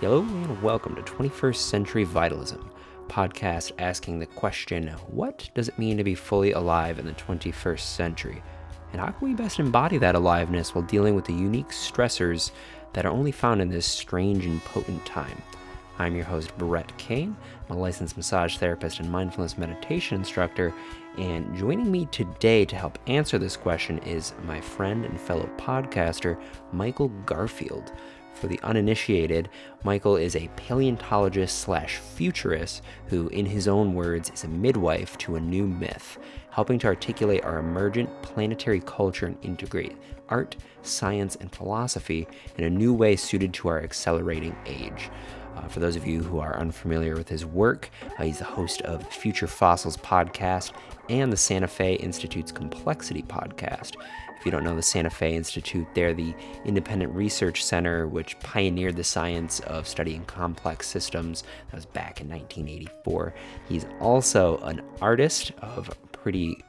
Hello and welcome to 21st Century Vitalism, podcast asking the question, what does it mean to be fully alive in the 21st century? And how can we best embody that aliveness while dealing with the unique stressors that are only found in this strange and potent time? I'm your host, Brett Kane. I'm a licensed massage therapist and mindfulness meditation instructor. And joining me today to help answer this question is my friend and fellow podcaster, Michael Garfield. For the uninitiated, Michael is a paleontologist slash futurist who, in his own words, is a midwife to a new myth, helping to articulate our emergent planetary culture and integrate art, science, and philosophy in a new way suited to our accelerating age. Uh, for those of you who are unfamiliar with his work, uh, he's the host of Future Fossils podcast and the Santa Fe Institute's Complexity podcast. If you don't know the Santa Fe Institute, they're the independent research center which pioneered the science of studying complex systems. That was back in 1984. He's also an artist of pretty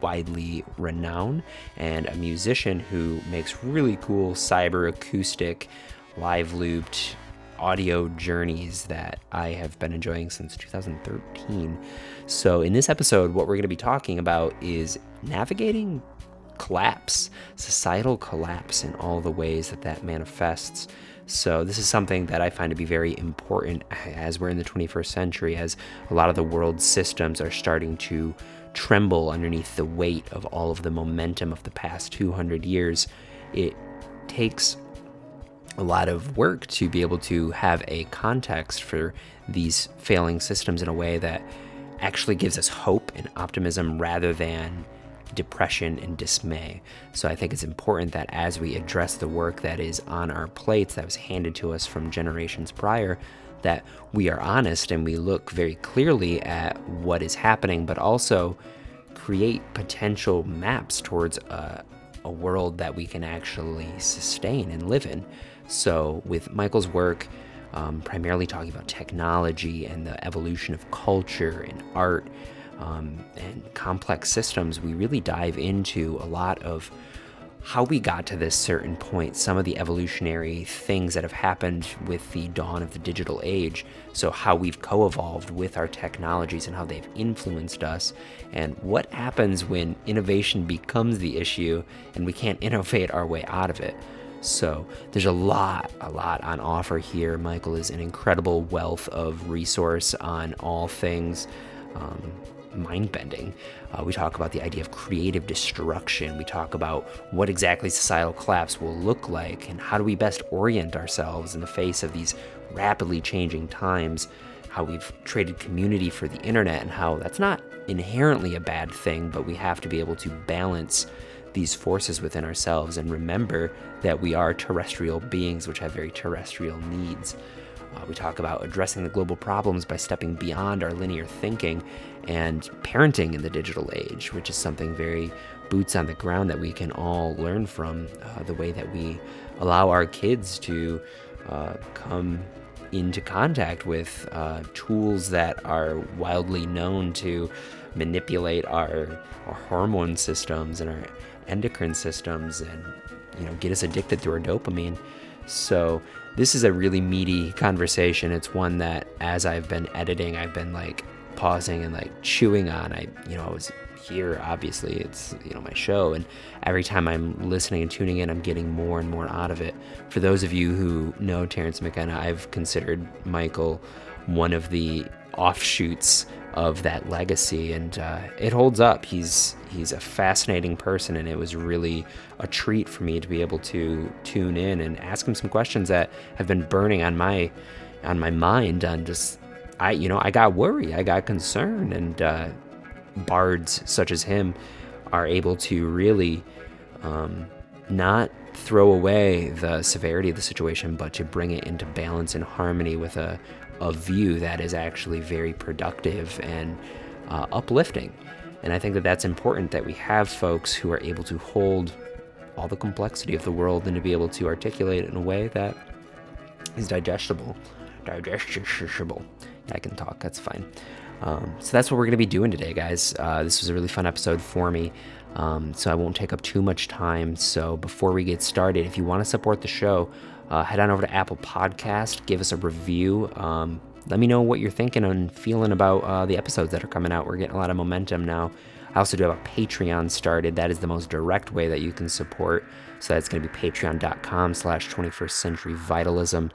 widely renowned and a musician who makes really cool cyber acoustic, live looped audio journeys that I have been enjoying since 2013. So, in this episode, what we're going to be talking about is navigating collapse, societal collapse, in all the ways that that manifests. So, this is something that I find to be very important as we're in the 21st century, as a lot of the world's systems are starting to tremble underneath the weight of all of the momentum of the past 200 years. It takes a lot of work to be able to have a context for these failing systems in a way that actually gives us hope and optimism rather than depression and dismay. So I think it's important that as we address the work that is on our plates that was handed to us from generations prior, that we are honest and we look very clearly at what is happening, but also create potential maps towards a, a world that we can actually sustain and live in. So, with Michael's work, um, primarily talking about technology and the evolution of culture and art um, and complex systems, we really dive into a lot of how we got to this certain point, some of the evolutionary things that have happened with the dawn of the digital age. So, how we've co evolved with our technologies and how they've influenced us, and what happens when innovation becomes the issue and we can't innovate our way out of it. So there's a lot, a lot on offer here. Michael is an incredible wealth of resource on all things um, mind bending. Uh, we talk about the idea of creative destruction. We talk about what exactly societal collapse will look like and how do we best orient ourselves in the face of these rapidly changing times. How we've traded community for the internet and how that's not inherently a bad thing, but we have to be able to balance these forces within ourselves and remember that we are terrestrial beings which have very terrestrial needs. Uh, we talk about addressing the global problems by stepping beyond our linear thinking and parenting in the digital age, which is something very boots on the ground that we can all learn from. Uh, the way that we allow our kids to uh, come into contact with uh, tools that are wildly known to manipulate our, our hormone systems and our endocrine systems and you know get us addicted through our dopamine. So this is a really meaty conversation. It's one that as I've been editing, I've been like pausing and like chewing on. I you know I was here obviously it's you know my show and every time i'm listening and tuning in i'm getting more and more out of it for those of you who know terence mckenna i've considered michael one of the offshoots of that legacy, and uh, it holds up. He's he's a fascinating person, and it was really a treat for me to be able to tune in and ask him some questions that have been burning on my on my mind. On just I you know I got worried, I got concerned, and uh, bards such as him are able to really um, not throw away the severity of the situation, but to bring it into balance and harmony with a a view that is actually very productive and uh, uplifting. And I think that that's important that we have folks who are able to hold all the complexity of the world and to be able to articulate it in a way that is digestible. Digestible. I can talk, that's fine. Um, so that's what we're going to be doing today, guys. Uh, this was a really fun episode for me. Um, so I won't take up too much time. So before we get started, if you want to support the show, uh, head on over to Apple Podcast, give us a review. Um, let me know what you're thinking and feeling about uh, the episodes that are coming out. We're getting a lot of momentum now. I also do have a Patreon started. That is the most direct way that you can support. So that's going to be patreon.com slash 21st century vitalism.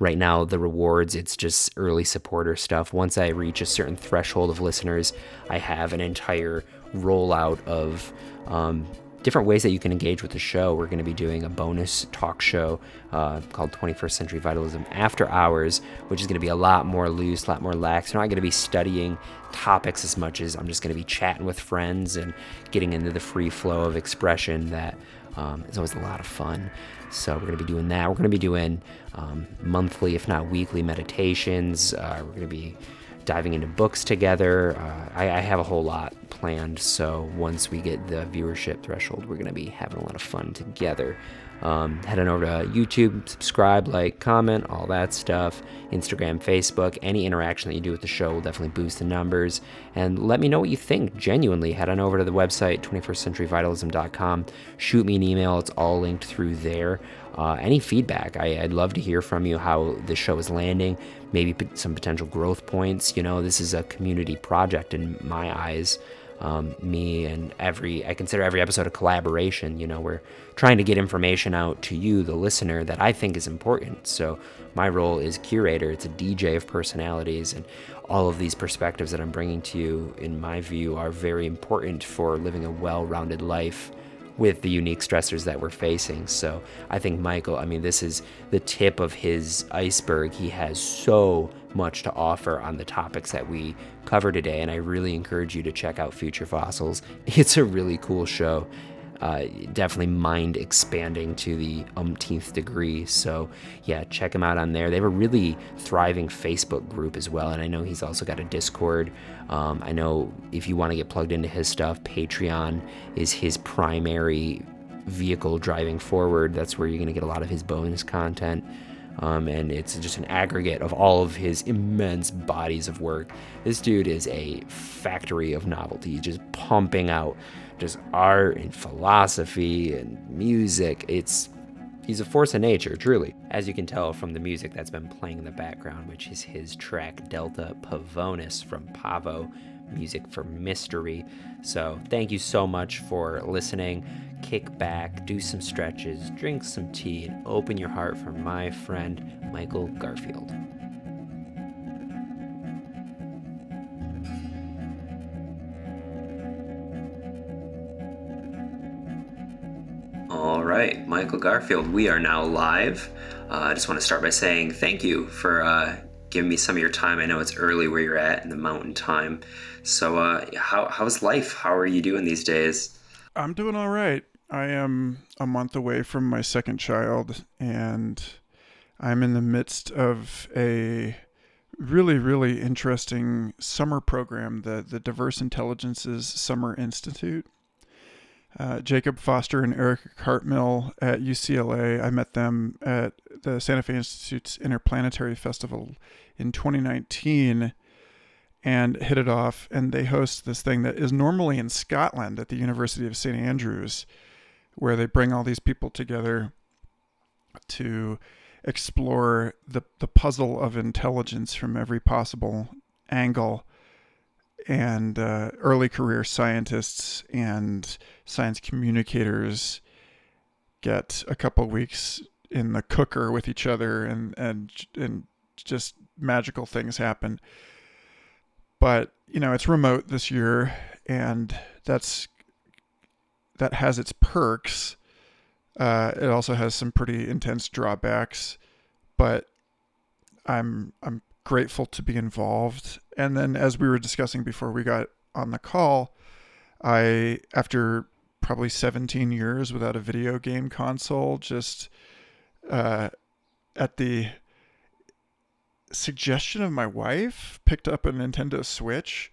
Right now, the rewards, it's just early supporter stuff. Once I reach a certain threshold of listeners, I have an entire rollout of um, different ways that you can engage with the show. We're going to be doing a bonus talk show uh, called 21st Century Vitalism After Hours, which is going to be a lot more loose, a lot more lax. We're not going to be studying topics as much as I'm just going to be chatting with friends and getting into the free flow of expression that um, is always a lot of fun. So we're going to be doing that. We're going to be doing um, monthly, if not weekly, meditations. Uh, we're going to be diving into books together. Uh, I, I, have a whole lot planned. So once we get the viewership threshold, we're going to be having a lot of fun together. Um, head on over to YouTube, subscribe, like, comment, all that stuff. Instagram, Facebook, any interaction that you do with the show will definitely boost the numbers. And let me know what you think. Genuinely, head on over to the website, 21stcenturyvitalism.com. Shoot me an email. It's all linked through there. Uh, any feedback, I, would love to hear from you how the show is landing, maybe some potential growth points. You know, this is a community project in my eyes um, me and every I consider every episode a collaboration. You know, we're trying to get information out to you, the listener, that I think is important. So my role is curator. It's a DJ of personalities, and all of these perspectives that I'm bringing to you, in my view, are very important for living a well-rounded life with the unique stressors that we're facing. So I think Michael, I mean, this is the tip of his iceberg. He has so much to offer on the topics that we cover today, and I really encourage you to check out Future Fossils. It's a really cool show. Uh, definitely mind expanding to the umpteenth degree. So, yeah, check him out on there. They have a really thriving Facebook group as well. And I know he's also got a Discord. Um, I know if you want to get plugged into his stuff, Patreon is his primary vehicle driving forward. That's where you're going to get a lot of his bonus content. Um, and it's just an aggregate of all of his immense bodies of work. This dude is a factory of novelty, just pumping out just art and philosophy and music. It's he's a force of nature, truly. As you can tell from the music that's been playing in the background, which is his track Delta Pavonis from Pavo, music for mystery. So, thank you so much for listening kick back, do some stretches, drink some tea, and open your heart for my friend Michael Garfield. All right, Michael Garfield, we are now live. Uh, I just want to start by saying thank you for uh, giving me some of your time. I know it's early where you're at in the mountain time. So, uh, how, how's life? How are you doing these days? I'm doing all right. I am a month away from my second child, and I'm in the midst of a really, really interesting summer program, the, the Diverse Intelligences Summer Institute. Uh, Jacob Foster and Erica Cartmill at UCLA. I met them at the Santa Fe Institute's Interplanetary Festival in 2019 and hit it off. And they host this thing that is normally in Scotland at the University of St. Andrews where they bring all these people together to explore the, the puzzle of intelligence from every possible angle. And uh, early career scientists and science communicators get a couple weeks in the cooker with each other, and and and just magical things happen. But you know, it's remote this year, and that's that has its perks. Uh, it also has some pretty intense drawbacks, but I'm I'm grateful to be involved. And then, as we were discussing before we got on the call, I after probably 17 years without a video game console, just uh, at the suggestion of my wife, picked up a Nintendo Switch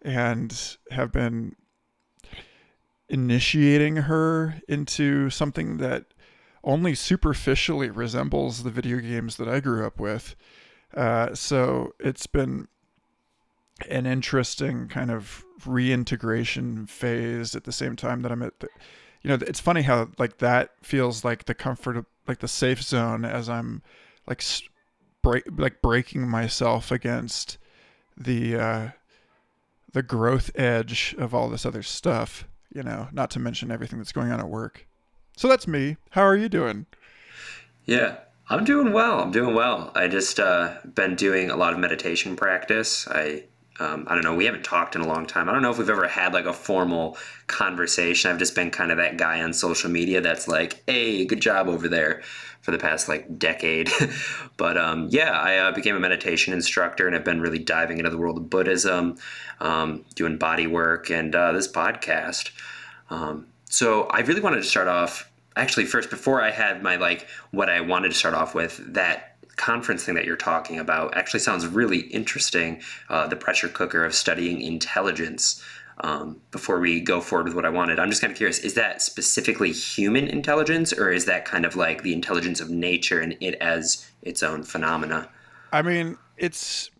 and have been initiating her into something that only superficially resembles the video games that I grew up with. Uh, so it's been an interesting kind of reintegration phase at the same time that I'm at the, you know, it's funny how like that feels like the comfort of like the safe zone as I'm like break like breaking myself against the uh the growth edge of all this other stuff, you know, not to mention everything that's going on at work. So that's me. How are you doing? Yeah, I'm doing well. I'm doing well. I just uh, been doing a lot of meditation practice. I um, I don't know. We haven't talked in a long time. I don't know if we've ever had like a formal conversation. I've just been kind of that guy on social media that's like, "Hey, good job over there," for the past like decade. but um, yeah, I uh, became a meditation instructor and I've been really diving into the world of Buddhism, um, doing body work, and uh, this podcast. Um, so I really wanted to start off. Actually, first before I had my like what I wanted to start off with that conference thing that you're talking about actually sounds really interesting. Uh, the pressure cooker of studying intelligence. Um, before we go forward with what I wanted, I'm just kind of curious: is that specifically human intelligence, or is that kind of like the intelligence of nature and it as its own phenomena? I mean, it's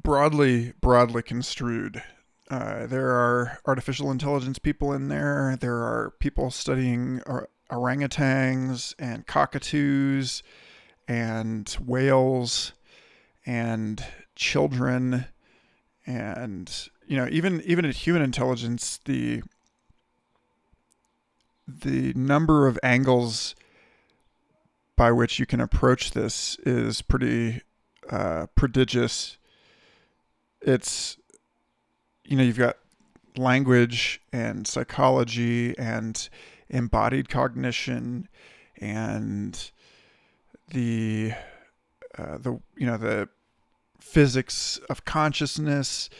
broadly broadly construed. Uh, there are artificial intelligence people in there. There are people studying orangutans and cockatoos and whales and children and you know even even at human intelligence the the number of angles by which you can approach this is pretty uh, prodigious. It's you know you've got language and psychology and embodied cognition and the uh, the you know the physics of consciousness.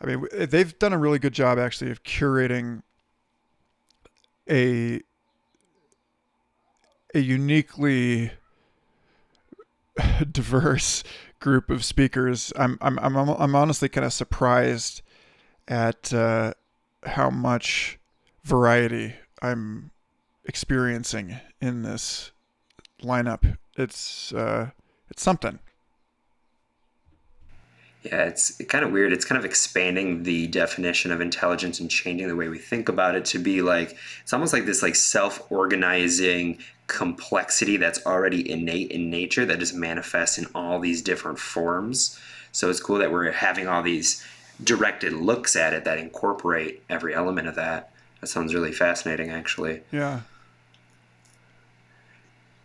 I mean, they've done a really good job actually of curating a a uniquely diverse group of speakers. I'm I'm I'm I'm honestly kind of surprised at uh, how much variety I'm experiencing in this lineup it's uh, it's something. Yeah, it's kind of weird. It's kind of expanding the definition of intelligence and changing the way we think about it to be like it's almost like this like self-organizing complexity that's already innate in nature that just manifests in all these different forms. So it's cool that we're having all these directed looks at it that incorporate every element of that. That sounds really fascinating actually. Yeah.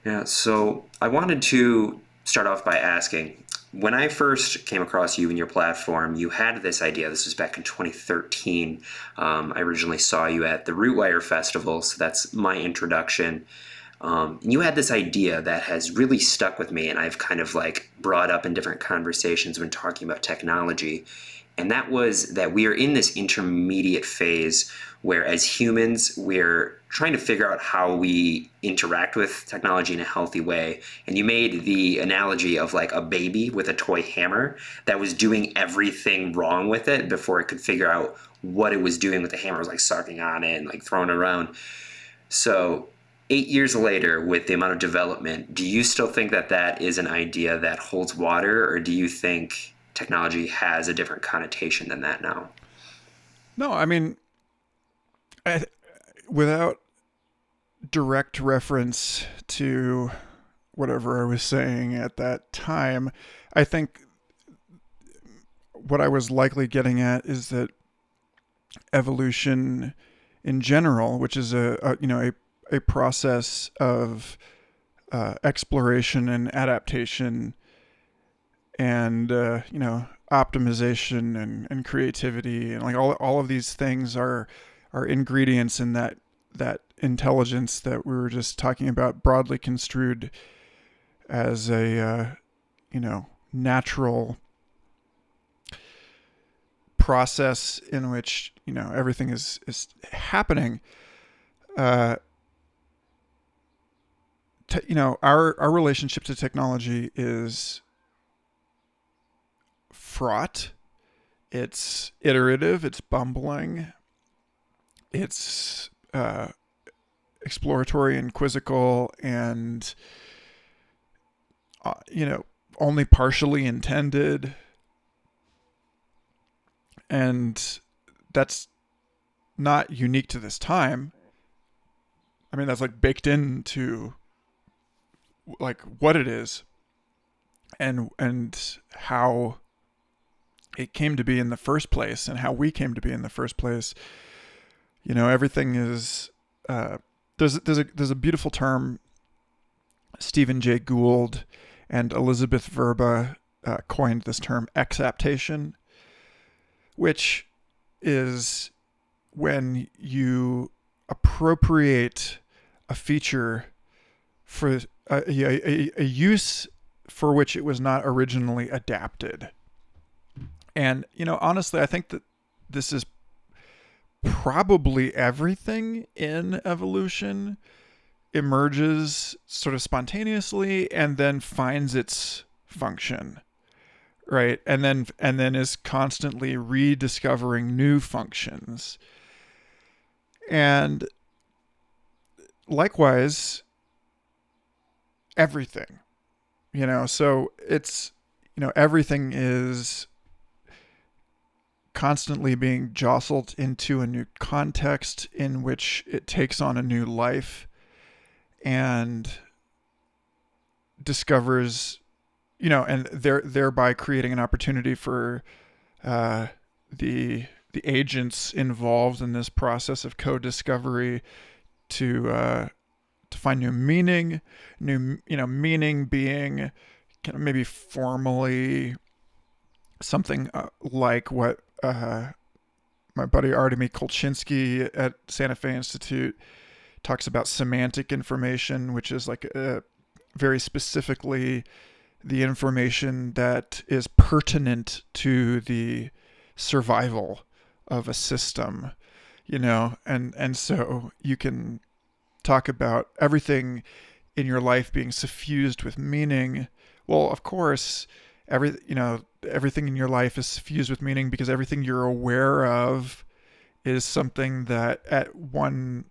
Yeah, so I wanted to start off by asking when I first came across you and your platform, you had this idea. This was back in 2013. Um, I originally saw you at the Rootwire Festival, so that's my introduction. Um, you had this idea that has really stuck with me, and I've kind of like brought up in different conversations when talking about technology. And that was that we are in this intermediate phase where, as humans, we're trying to figure out how we interact with technology in a healthy way. And you made the analogy of like a baby with a toy hammer that was doing everything wrong with it before it could figure out what it was doing with the hammer. It was like sucking on it and like throwing it around. So, eight years later, with the amount of development, do you still think that that is an idea that holds water, or do you think technology has a different connotation than that now? No, I mean, I, without direct reference to whatever I was saying at that time, I think what I was likely getting at is that evolution in general, which is a, a you know a a process of uh, exploration and adaptation, and uh, you know optimization and, and creativity and like all all of these things are are ingredients in that that intelligence that we were just talking about broadly construed as a uh, you know natural process in which you know everything is is happening. Uh te- you know our our relationship to technology is fraught it's iterative it's bumbling it's uh, exploratory and quizzical and uh, you know only partially intended and that's not unique to this time. I mean, that's like baked into like what it is and and how it came to be in the first place and how we came to be in the first place. You know, everything is uh, there's there's a there's a beautiful term Stephen Jay Gould and Elisabeth Vrba uh, coined this term exaptation, which is when you appropriate a feature for a, a, a, use for which it was not originally adapted. And, you know, honestly, I think that this is probably everything in evolution emerges sort of spontaneously and then finds its function right? And then and then is constantly rediscovering new functions. And likewise everything you know? So it's you know everything is constantly being jostled into a new context in which it takes on a new life and discovers you know and there thereby creating an opportunity for uh, the the agents involved in this process of co-discovery to uh, to find new meaning, new you know meaning being kind of maybe formally something uh, like what uh, my buddy Artemy Kolchinsky at Santa Fe Institute talks about semantic information, which is like a, very specifically the information that is pertinent to the survival of a system you know? And and so you can talk about everything in your life being suffused with meaning. Well of course every you know everything in your life is fused with meaning because everything you're aware of is something that at one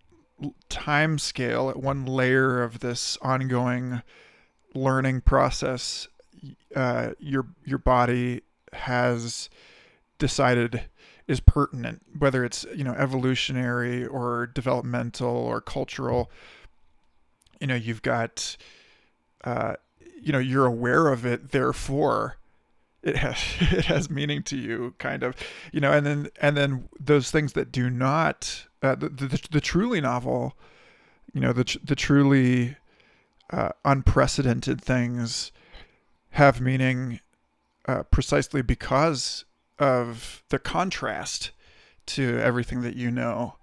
time scale at one layer of this ongoing learning process uh, your your body has decided is pertinent, whether it's you know evolutionary or developmental or cultural. You know, you've got, uh, you know, you're aware of it, therefore, it has it has meaning to you, kind of, you know, and then and then those things that do not, uh, the, the the truly novel, you know, the the truly uh, unprecedented things have meaning uh, precisely because of the contrast to everything that you know.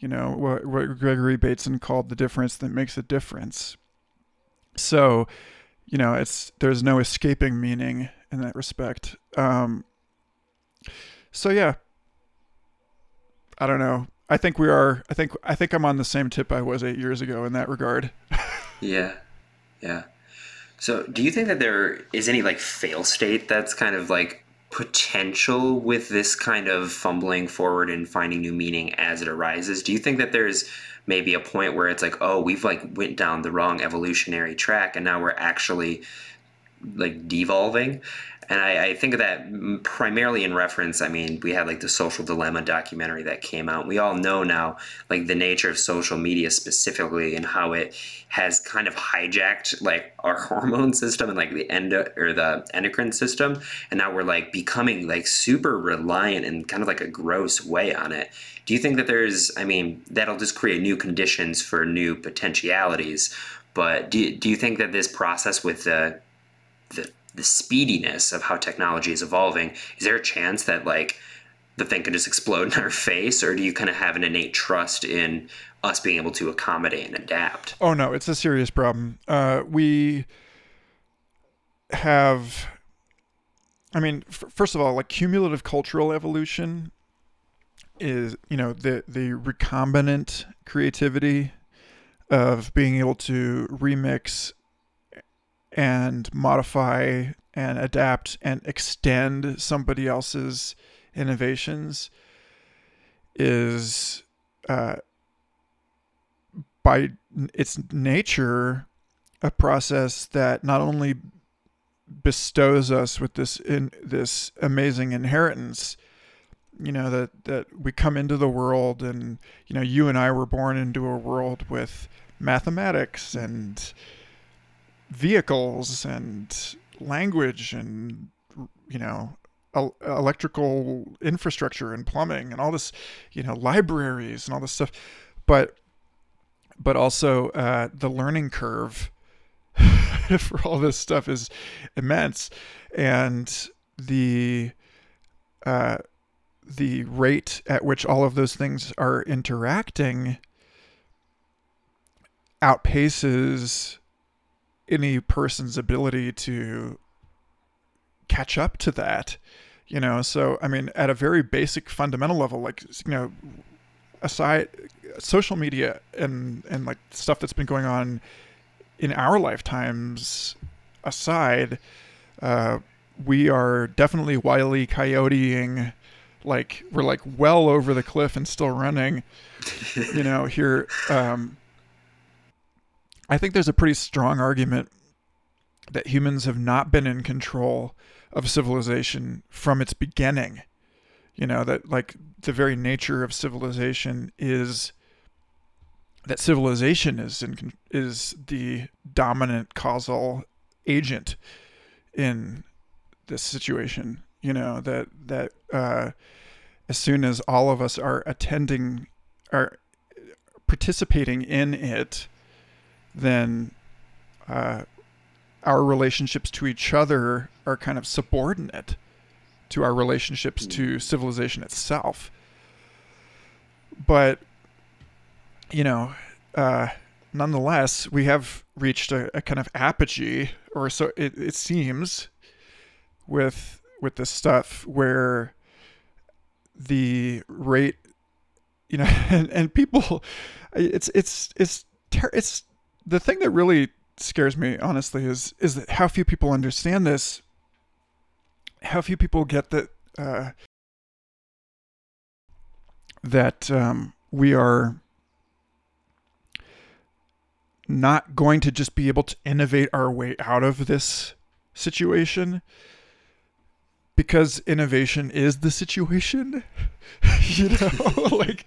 You know, what, what Gregory Bateson called the difference that makes a difference. So, you know, it's there's no escaping meaning in that respect. Um, so yeah, I don't know. I think we are. I think I think I'm on the same tip I was eight years ago in that regard. yeah, yeah. So, do you think that there is any like fail state that's kind of like potential with this kind of fumbling forward and finding new meaning as it arises do you think that there's maybe a point where it's like oh we've like went down the wrong evolutionary track and now we're actually like devolving and I, I, think of that primarily in reference. I mean, we had like the social dilemma documentary that came out. We all know now, like the nature of social media specifically, and how it has kind of hijacked like our hormone system and like the endo or the endocrine system, and now we're like becoming like super reliant in kind of like a gross way on it. Do you think that there's? I mean, that'll just create new conditions for new potentialities. But do, do you think that this process with the the the speediness of how technology is evolving, is there a chance that like the thing can just explode in our face, or do you kind of have an innate trust in us being able to accommodate and adapt? Oh no, it's a serious problem. Uh, we have, I mean, f- first of all, like cumulative cultural evolution is, you know, the the recombinant creativity of being able to remix and modify and adapt and extend somebody else's innovations is uh, by its nature a process that not only bestows us with this in this amazing inheritance you know that that we come into the world and you know you and I were born into a world with mathematics and vehicles and language and you know el- electrical infrastructure and plumbing and all this you know libraries and all this stuff. But but also uh, the learning curve for all this stuff is immense. And the uh, the rate at which all of those things are interacting outpaces any person's ability to catch up to that you know? So i mean at a very basic fundamental level like you know aside social media and and like stuff that's been going on in our lifetimes aside uh we are definitely wily coyoteing like we're like well over the cliff and still running you know here um i think there's a pretty strong argument that humans have not been in control of civilization from its beginning. You know that like the very nature of civilization is that civilization is in is the dominant causal agent in this situation you know that that uh, as soon as all of us are attending are participating in it then uh, our relationships to each other are kind of subordinate to our relationships to civilization itself. But you know uh, nonetheless we have reached a, a kind of apogee or so it, it seems with with this stuff where the rate you know and, and people it's it's it's ter- it's the thing that really scares me honestly is is that how few people understand this how few people get that uh, that um, we are not going to just be able to innovate our way out of this situation because innovation is the situation you know like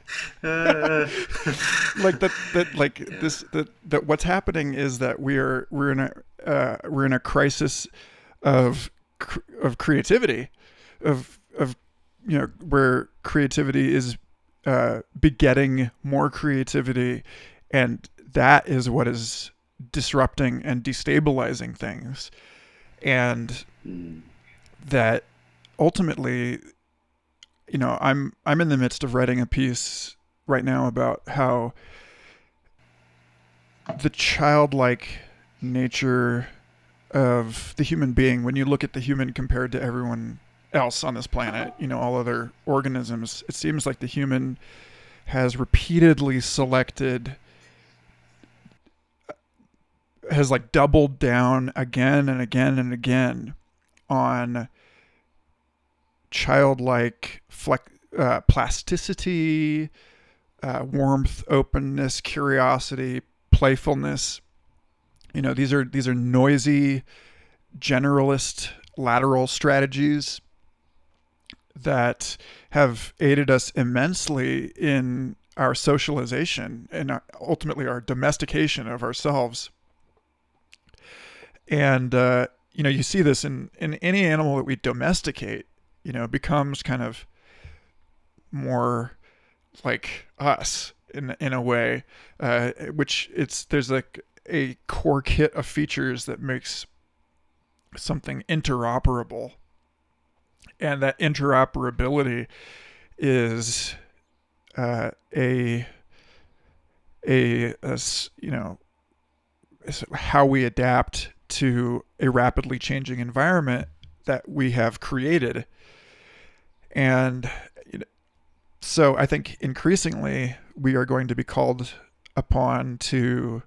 like that that like yeah. this that that what's happening is that we're we're in a uh, we're in a crisis of of creativity of of you know where creativity is uh, begetting more creativity and that is what is disrupting and destabilizing things and mm. that ultimately, you know, I'm I'm in the midst of writing a piece right now about how the childlike nature of the human being when you look at the human compared to everyone else on this planet, you know, all other organisms, it seems like the human has repeatedly selected has like doubled down again and again and again on childlike flex, uh, plasticity, uh, warmth, openness, curiosity, playfulness. You know, these are these are noisy, generalist lateral strategies that have aided us immensely in our socialization and ultimately our domestication of ourselves. And uh, you know, you see this in in any animal that we domesticate you know, becomes kind of more like us in in a way, uh, which it's there's like a core kit of features that makes something interoperable, and that interoperability is uh, a, a a you know how we adapt to a rapidly changing environment that we have created. And so I think increasingly we are going to be called upon to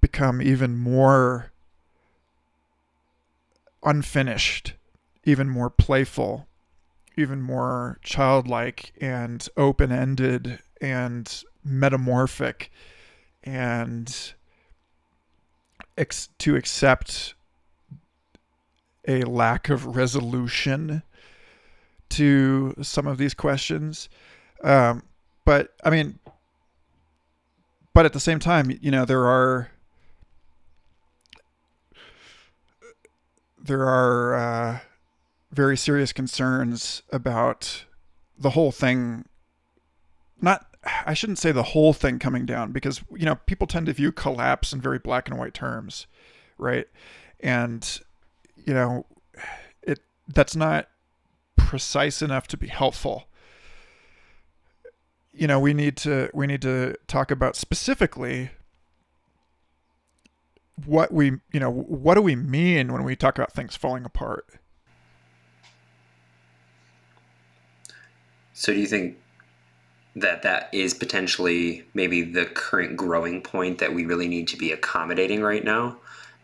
become even more unfinished, even more playful, even more childlike and open ended and metamorphic and ex- to accept a lack of resolution to some of these questions. Um, but I mean, but at the same time, you know, there are there are uh, very serious concerns about the whole thing. Not, I shouldn't say the whole thing coming down because you know people tend to view collapse in very black and white terms, right? And you know, it that's not precise enough to be helpful. You know we need to we need to talk about specifically what we you know what do we mean when we talk about things falling apart? So do you think that that is potentially maybe the current growing point that we really need to be accommodating right now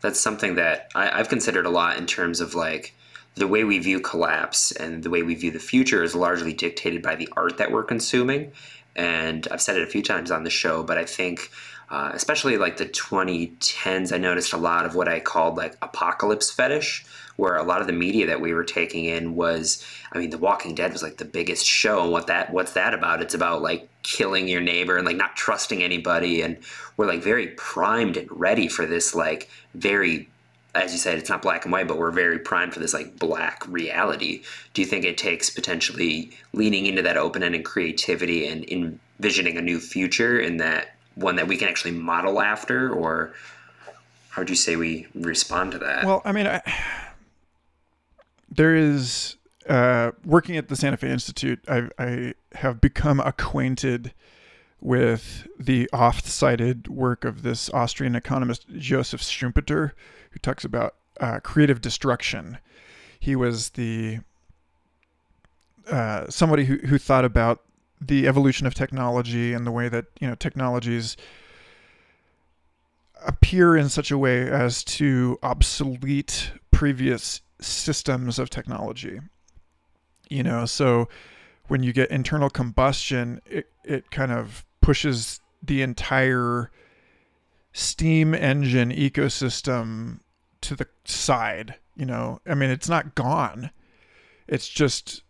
that's something that I, i've considered a lot in terms of like the way we view collapse and the way we view the future is largely dictated by the art that we're consuming. And I've said it a few times on the show, but I think, uh, especially like the 2010s, I noticed a lot of what I called like apocalypse fetish, where a lot of the media that we were taking in was, I mean, The Walking Dead was like the biggest show. And what that, what's that about? It's about like killing your neighbor and like not trusting anybody. And we're like very primed and ready for this like very as you said, it's not black and white, but we're very primed for this like black reality. Do you think it takes potentially leaning into that open ended creativity and envisioning a new future in that one that we can actually model after, or how would you say we respond to that? Well, I mean, there is uh, working at the Santa Fe Institute. I, I have become acquainted with the oft-cited work of this Austrian economist Joseph Schumpeter, who talks about uh, creative destruction. He was the uh, somebody who, who thought about the evolution of technology and the way that you know technologies appear in such a way as to obsolete previous systems of technology. You know, so when you get internal combustion, it, it kind of pushes the entire steam engine ecosystem to the side. You know, I mean, it's not gone. It's just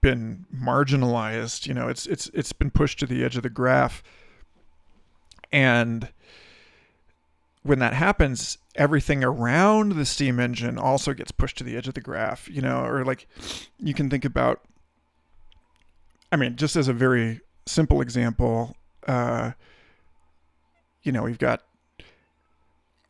been marginalized. You know, it's it's it's been pushed to the edge of the graph. And when that happens, everything around the steam engine also gets pushed to the edge of the graph. You know, or like you can think about. I mean, just as a very simple example, uh, you know, we've got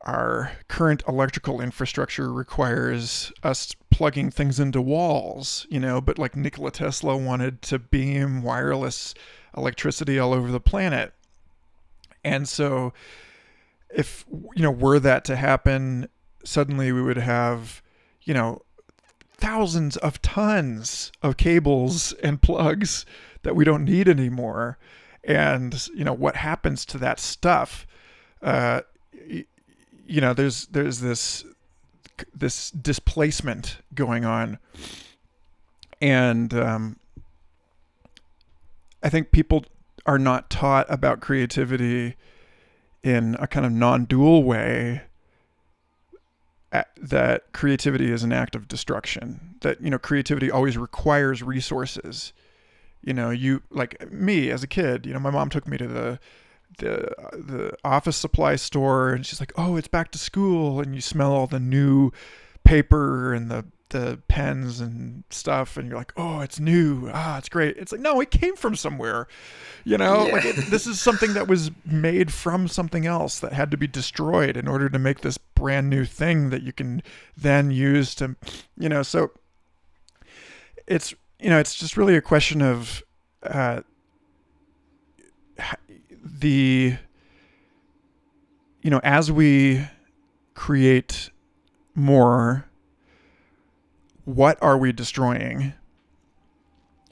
our current electrical infrastructure requires us plugging things into walls, you know, but like Nikola Tesla wanted to beam wireless electricity all over the planet. And so if you know were that to happen, suddenly we would have, you know, thousands of tons of cables and plugs that we don't need anymore. And you know what happens to that stuff uh, you know, there's there's this this displacement going on, and um, I think people are not taught about creativity in a kind of non-dual way that creativity is an act of destruction that you know creativity always requires resources. You know you like me as a kid you know my mom took me to the the the office supply store and she's like oh it's back to school and you smell all the new paper and the the pens and stuff and you're like oh it's new. Ah it's great. It's like no it came from somewhere. You know yeah. like it, this is something that was made from something else that had to be destroyed in order to make this brand new thing that you can then use to you know so it's you know it's just really a question of uh, the you know as we create more what are we destroying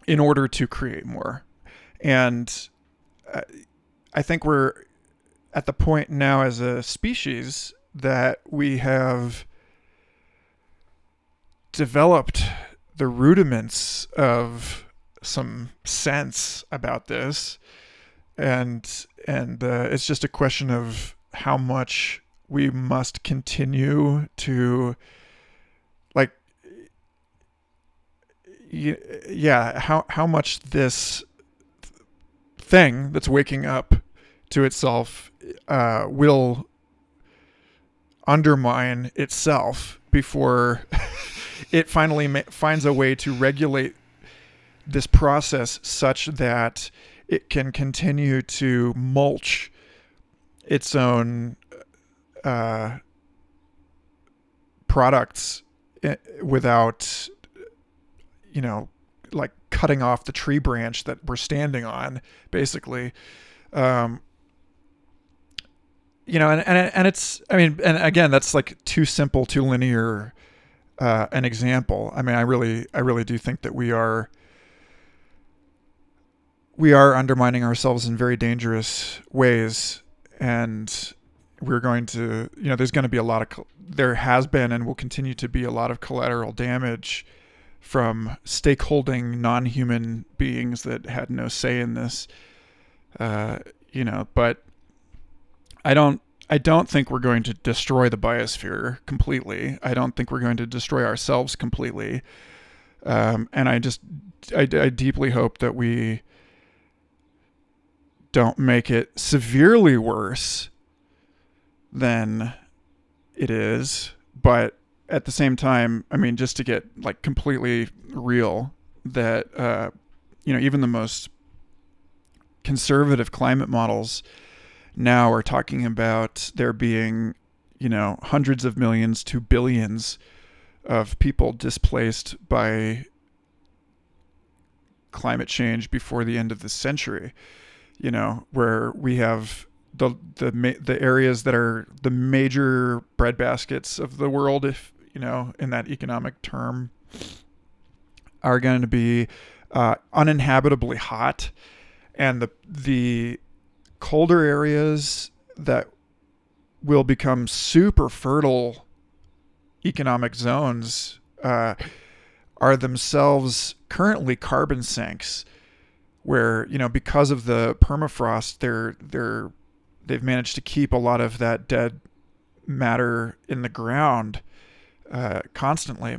in order to create more? And uh, i think we're at the point now as a species that we have developed the rudiments of some sense about this. And and uh, it's just a question of how much we must continue to like yeah, how how much this thing that's waking up to itself uh, will undermine itself before it finally ma- finds a way to regulate this process such that it can continue to mulch its own uh, products eh, without, you know, like cutting off the tree branch that we're standing on, basically. Um, you know, and, and and it's I mean, and again, that's like too simple, too linear uh, an example. I mean, I really I really do think that we are we are undermining ourselves in very dangerous ways, and we're going to you know there's going to be a lot of there has been and will continue to be a lot of collateral damage from stakeholding non-human beings that had no say in this. Uh, you know, but I don't I don't think we're going to destroy the biosphere completely. I don't think we're going to destroy ourselves completely. Um, and I just I, I deeply hope that we don't make it severely worse than it is. But at the same time, I mean, just to get like completely real, that uh, you know, even the most conservative climate models now are talking about there being, you know, hundreds of millions to billions of people displaced by climate change before the end of the century. You know, where we have the the the areas that are the major breadbaskets of the world, if you know, in that economic term, are going to be uh, uninhabitably hot, and the the colder areas that will become super fertile economic zones uh, are themselves currently carbon sinks where you know because of the permafrost they're they're they've managed to keep a lot of that dead matter in the ground uh, constantly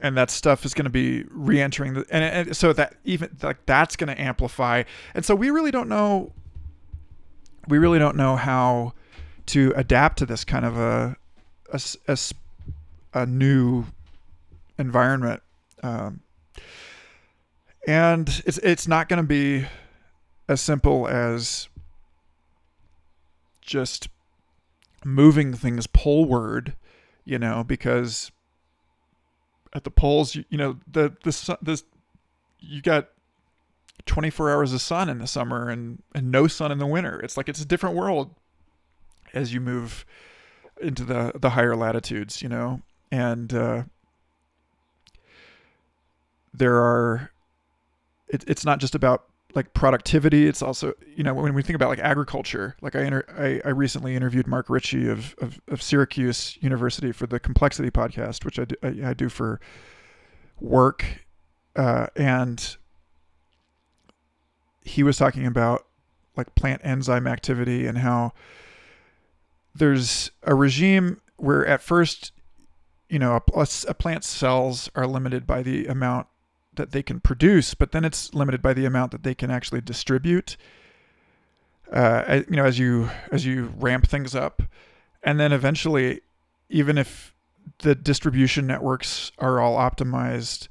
and that stuff is going to be re-entering the and, and so that even like that's going to amplify and so we really don't know we really don't know how to adapt to this kind of a a, a, a new environment. Um, and it's it's not going to be as simple as just moving things poleward, you know, because at the poles, you, you know, the the this you got 24 hours of sun in the summer and, and no sun in the winter. It's like it's a different world as you move into the, the higher latitudes, you know? And uh, there are, it, it's not just about like productivity. It's also, you know, when we think about like agriculture, like I, inter- I, I recently interviewed Mark Ritchie of, of, of, Syracuse University for the Complexity podcast, which I do, I, I do for work. Uh, and he was talking about like plant enzyme activity and how there's a regime where at first you know a, a, plant cells are limited by the amount that they can produce but then it's limited by the amount that they can actually distribute uh, you know as you as you ramp things up and then eventually even if the distribution networks are all optimized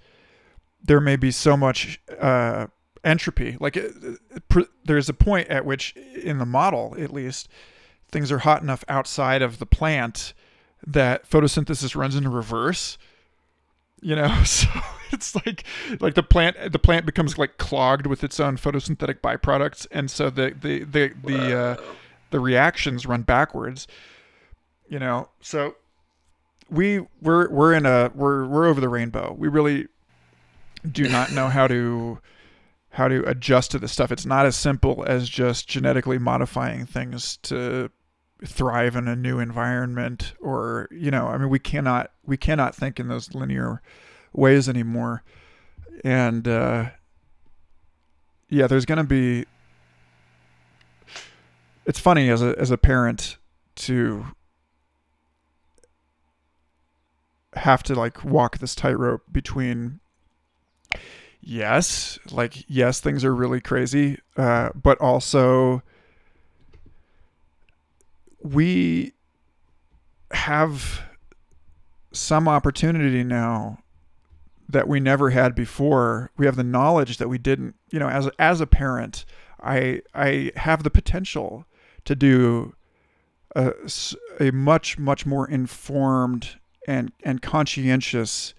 there may be so much uh, entropy. Like it, it, there's a point at which, in the model at least, things are hot enough outside of the plant that photosynthesis runs into reverse. You know, so it's like like the plant the plant becomes like clogged with its own photosynthetic byproducts, and so the the the the uh, the reactions run backwards. You know, so we we're we're in a we're we're over the rainbow. We really do not know how to how to adjust to this stuff. It's not as simple as just genetically modifying things to thrive in a new environment or you know i mean we cannot we cannot think in those linear ways anymore. And uh yeah there's going to be it's funny as a as a parent to have to like walk this tightrope between yes, like yes, things are really crazy, uh, but also we have some opportunity now that we never had before. We have the knowledge that we didn't, you know, as as a parent, I I have the potential to do a, a much much more informed and and conscientious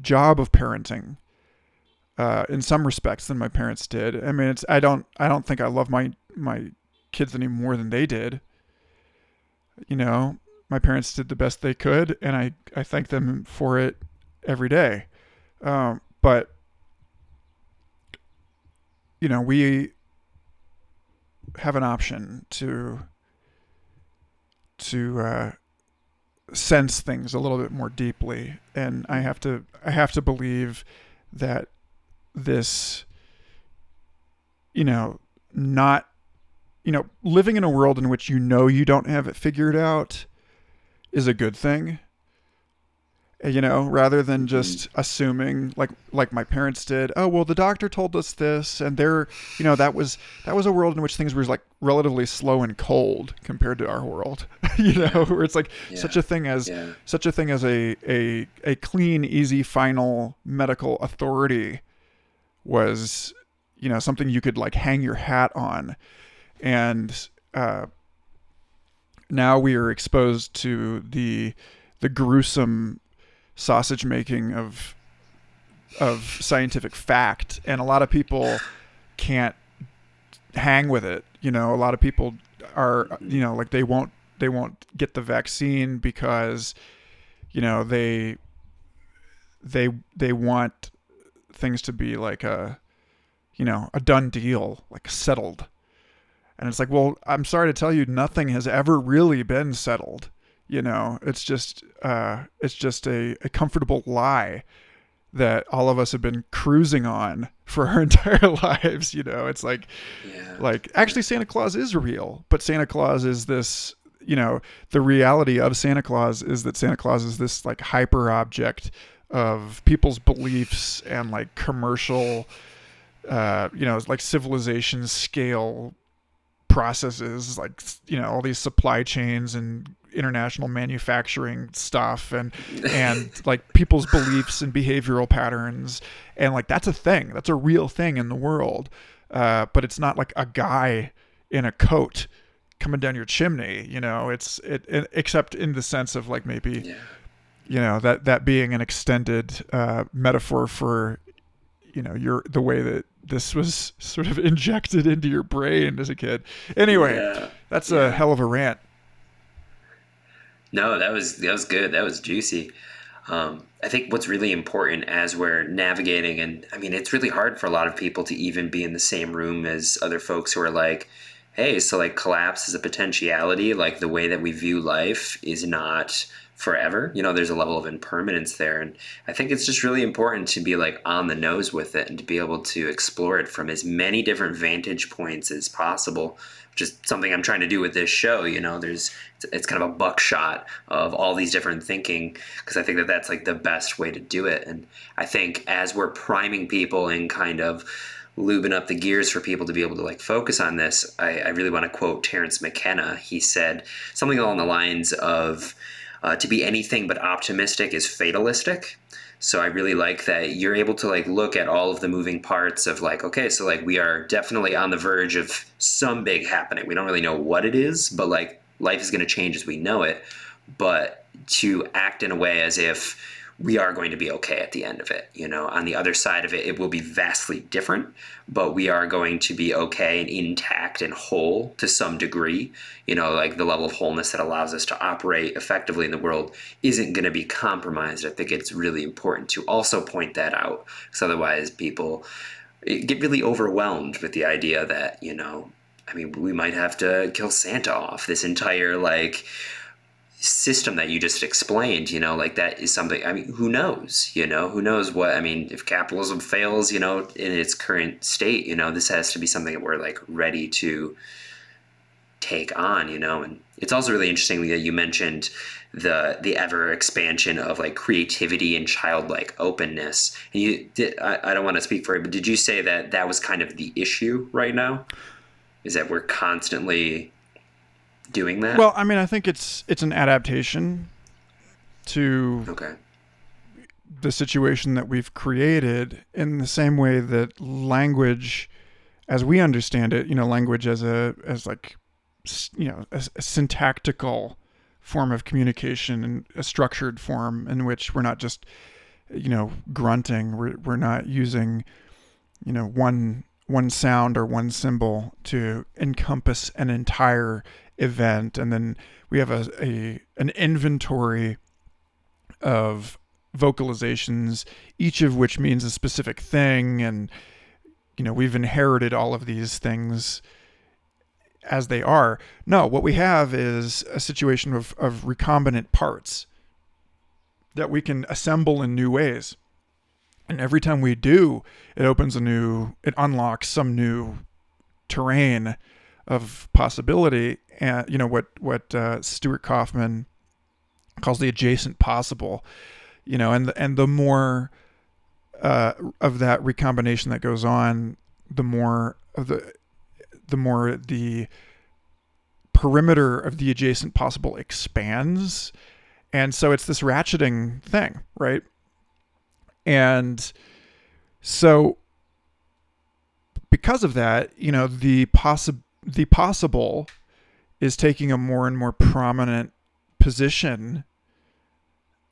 job of parenting uh, in some respects than my parents did. I mean, it's I don't I don't think I love my my kids any more than they did. You know, my parents did the best they could, and I I thank them for it every day. Um, but you know, we have an option to to uh, sense things a little bit more deeply, and I have to I have to believe that this, you know, not, you know, living in a world in which you know you don't have it figured out is a good thing you know rather than mm-hmm. just assuming like like my parents did oh well the doctor told us this and they're you know that was that was a world in which things were like relatively slow and cold compared to our world you know where it's like yeah. such a thing as yeah. such a thing as a a a clean easy final medical authority was you know something you could like hang your hat on and uh now we are exposed to the the gruesome sausage making of of scientific fact and a lot of people can't hang with it you know? A lot of people are you know like they won't they won't get the vaccine because you know they they they want things to be like a you know a done deal like settled. And it's like well i'm sorry to tell you nothing has ever really been settled you know, it's just uh, it's just a, a comfortable lie that all of us have been cruising on for our entire lives. You know, it's like yeah. like actually Santa Claus is real, but Santa Claus is this. You know, the reality of Santa Claus is that Santa Claus is this like hyper object of people's beliefs and like commercial, uh, you know, like civilization scale processes like you know all these supply chains and international manufacturing stuff and and like people's beliefs and behavioral patterns and like that's a thing that's a real thing in the world uh, but it's not like a guy in a coat coming down your chimney you know it's it, it except in the sense of like maybe yeah. you know that that being an extended uh, metaphor for you know your the way that this was sort of injected into your brain as a kid anyway yeah. that's yeah. a hell of a rant no, that was that was good. That was juicy. Um, I think what's really important as we're navigating, and I mean, it's really hard for a lot of people to even be in the same room as other folks who are like, hey, so like collapse is a potentiality. Like the way that we view life is not forever. You know, there's a level of impermanence there. And I think it's just really important to be like on the nose with it and to be able to explore it from as many different vantage points as possible just something I'm trying to do with this show. You know, there's it's, kind of a buckshot of all these different thinking because I think that that's like the best way to do it. And I think as we're priming people and kind of lubing up the gears for people to be able to like focus on this, I, I really want to quote Terence McKenna. He said something along the lines of, uh, "To be anything but optimistic is fatalistic." So I really like that you're able to like look at all of the moving parts of like, okay, so like we are definitely on the verge of some big happening. We don't really know what it is, but like life is going to change as we know it. But to act in a way as if we are going to be okay at the end of it. You know, on the other side of it, it will be vastly different, but we are going to be okay and intact and whole to some degree. You know, like the level of wholeness that allows us to operate effectively in the world isn't going to be compromised. I think it's really important to also point that out because otherwise people eh, get really overwhelmed with the idea that, you know, I mean, we might have to kill Santa off. This entire, like, system that you just explained you know like that is something i mean who knows you know who knows what i mean if capitalism fails you know in its current state you know this has to be something that we're like ready to take on, you know. And it's also really interesting that you mentioned the the ever expansion of like creativity and childlike openness. And you did, I, I don't want to speak for you, but did you say that that was kind of the issue right now? Is that we're constantly doing that? Well, I mean, I think it's it's an adaptation to okay. the situation that we've created in the same way that language as we understand it, you know, language as a as like you know, a, a syntactical form of communication and a structured form in which we're not just you know grunting we're, we're not using you know one one sound or one symbol to encompass an entire event. And then we have a, a an inventory of vocalizations each of which means a specific thing. And you know we've inherited all of these things as they are. No what we have is a situation of, of recombinant parts that we can assemble in new ways and every time we do it opens a new it unlocks some new terrain of possibility. And you know what what uh, Stuart Kauffman calls the adjacent possible you know and the, and the more uh, of that recombination that goes on the more of the the more the perimeter of the adjacent possible expands. And so it's this ratcheting thing right and so because of that, you know, the possi- the possible is taking a more and more prominent position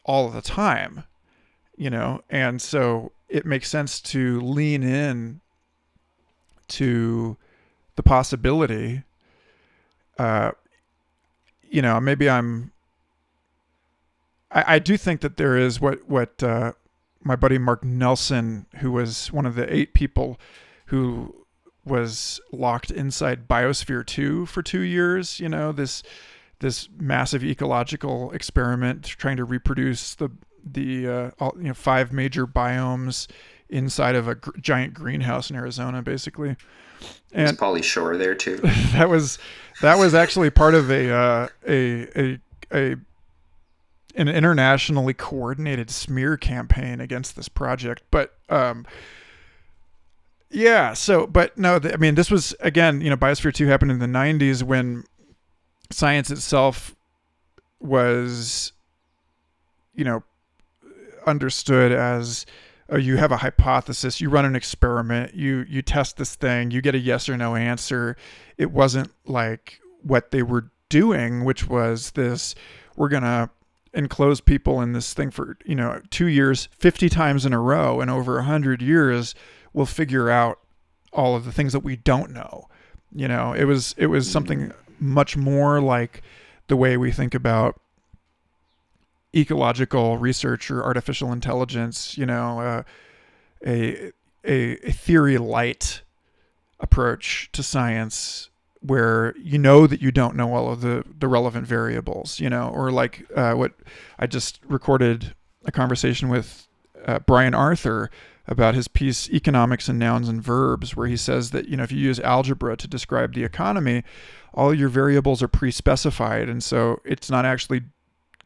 all the time, you know, and so it makes sense to lean in to the possibility. Uh, you know, maybe I'm. I, I do think that there is what what uh, my buddy Mark Nelson, who was one of the eight people who was locked inside Biosphere 2 for 2 years, you know, this this massive ecological experiment trying to reproduce the the uh, all, you know five major biomes inside of a gr- giant greenhouse in Arizona basically. And was Pauly Shore there too. that was that was actually part of a uh, a a a an internationally coordinated smear campaign against this project, but um, yeah. So, but no, I mean, this was again, you know, Biosphere Two happened in the '90s when science itself was, you know, understood as uh, you have a hypothesis, you run an experiment, you you test this thing, you get a yes or no answer. It wasn't like what they were doing, which was this: we're gonna enclose people in this thing for you know two years, fifty times in a row, and over a hundred years we'll figure out all of the things that we don't know. You know, it was it was something much more like the way we think about ecological research or artificial intelligence. You know, uh, a, a a theory light approach to science where you know that you don't know all of the the relevant variables. You know, or like uh, what I just recorded a conversation with uh, Brian Arthur about his piece economics and nouns and verbs where he says that you know if you use algebra to describe the economy all your variables are pre-specified and so it's not actually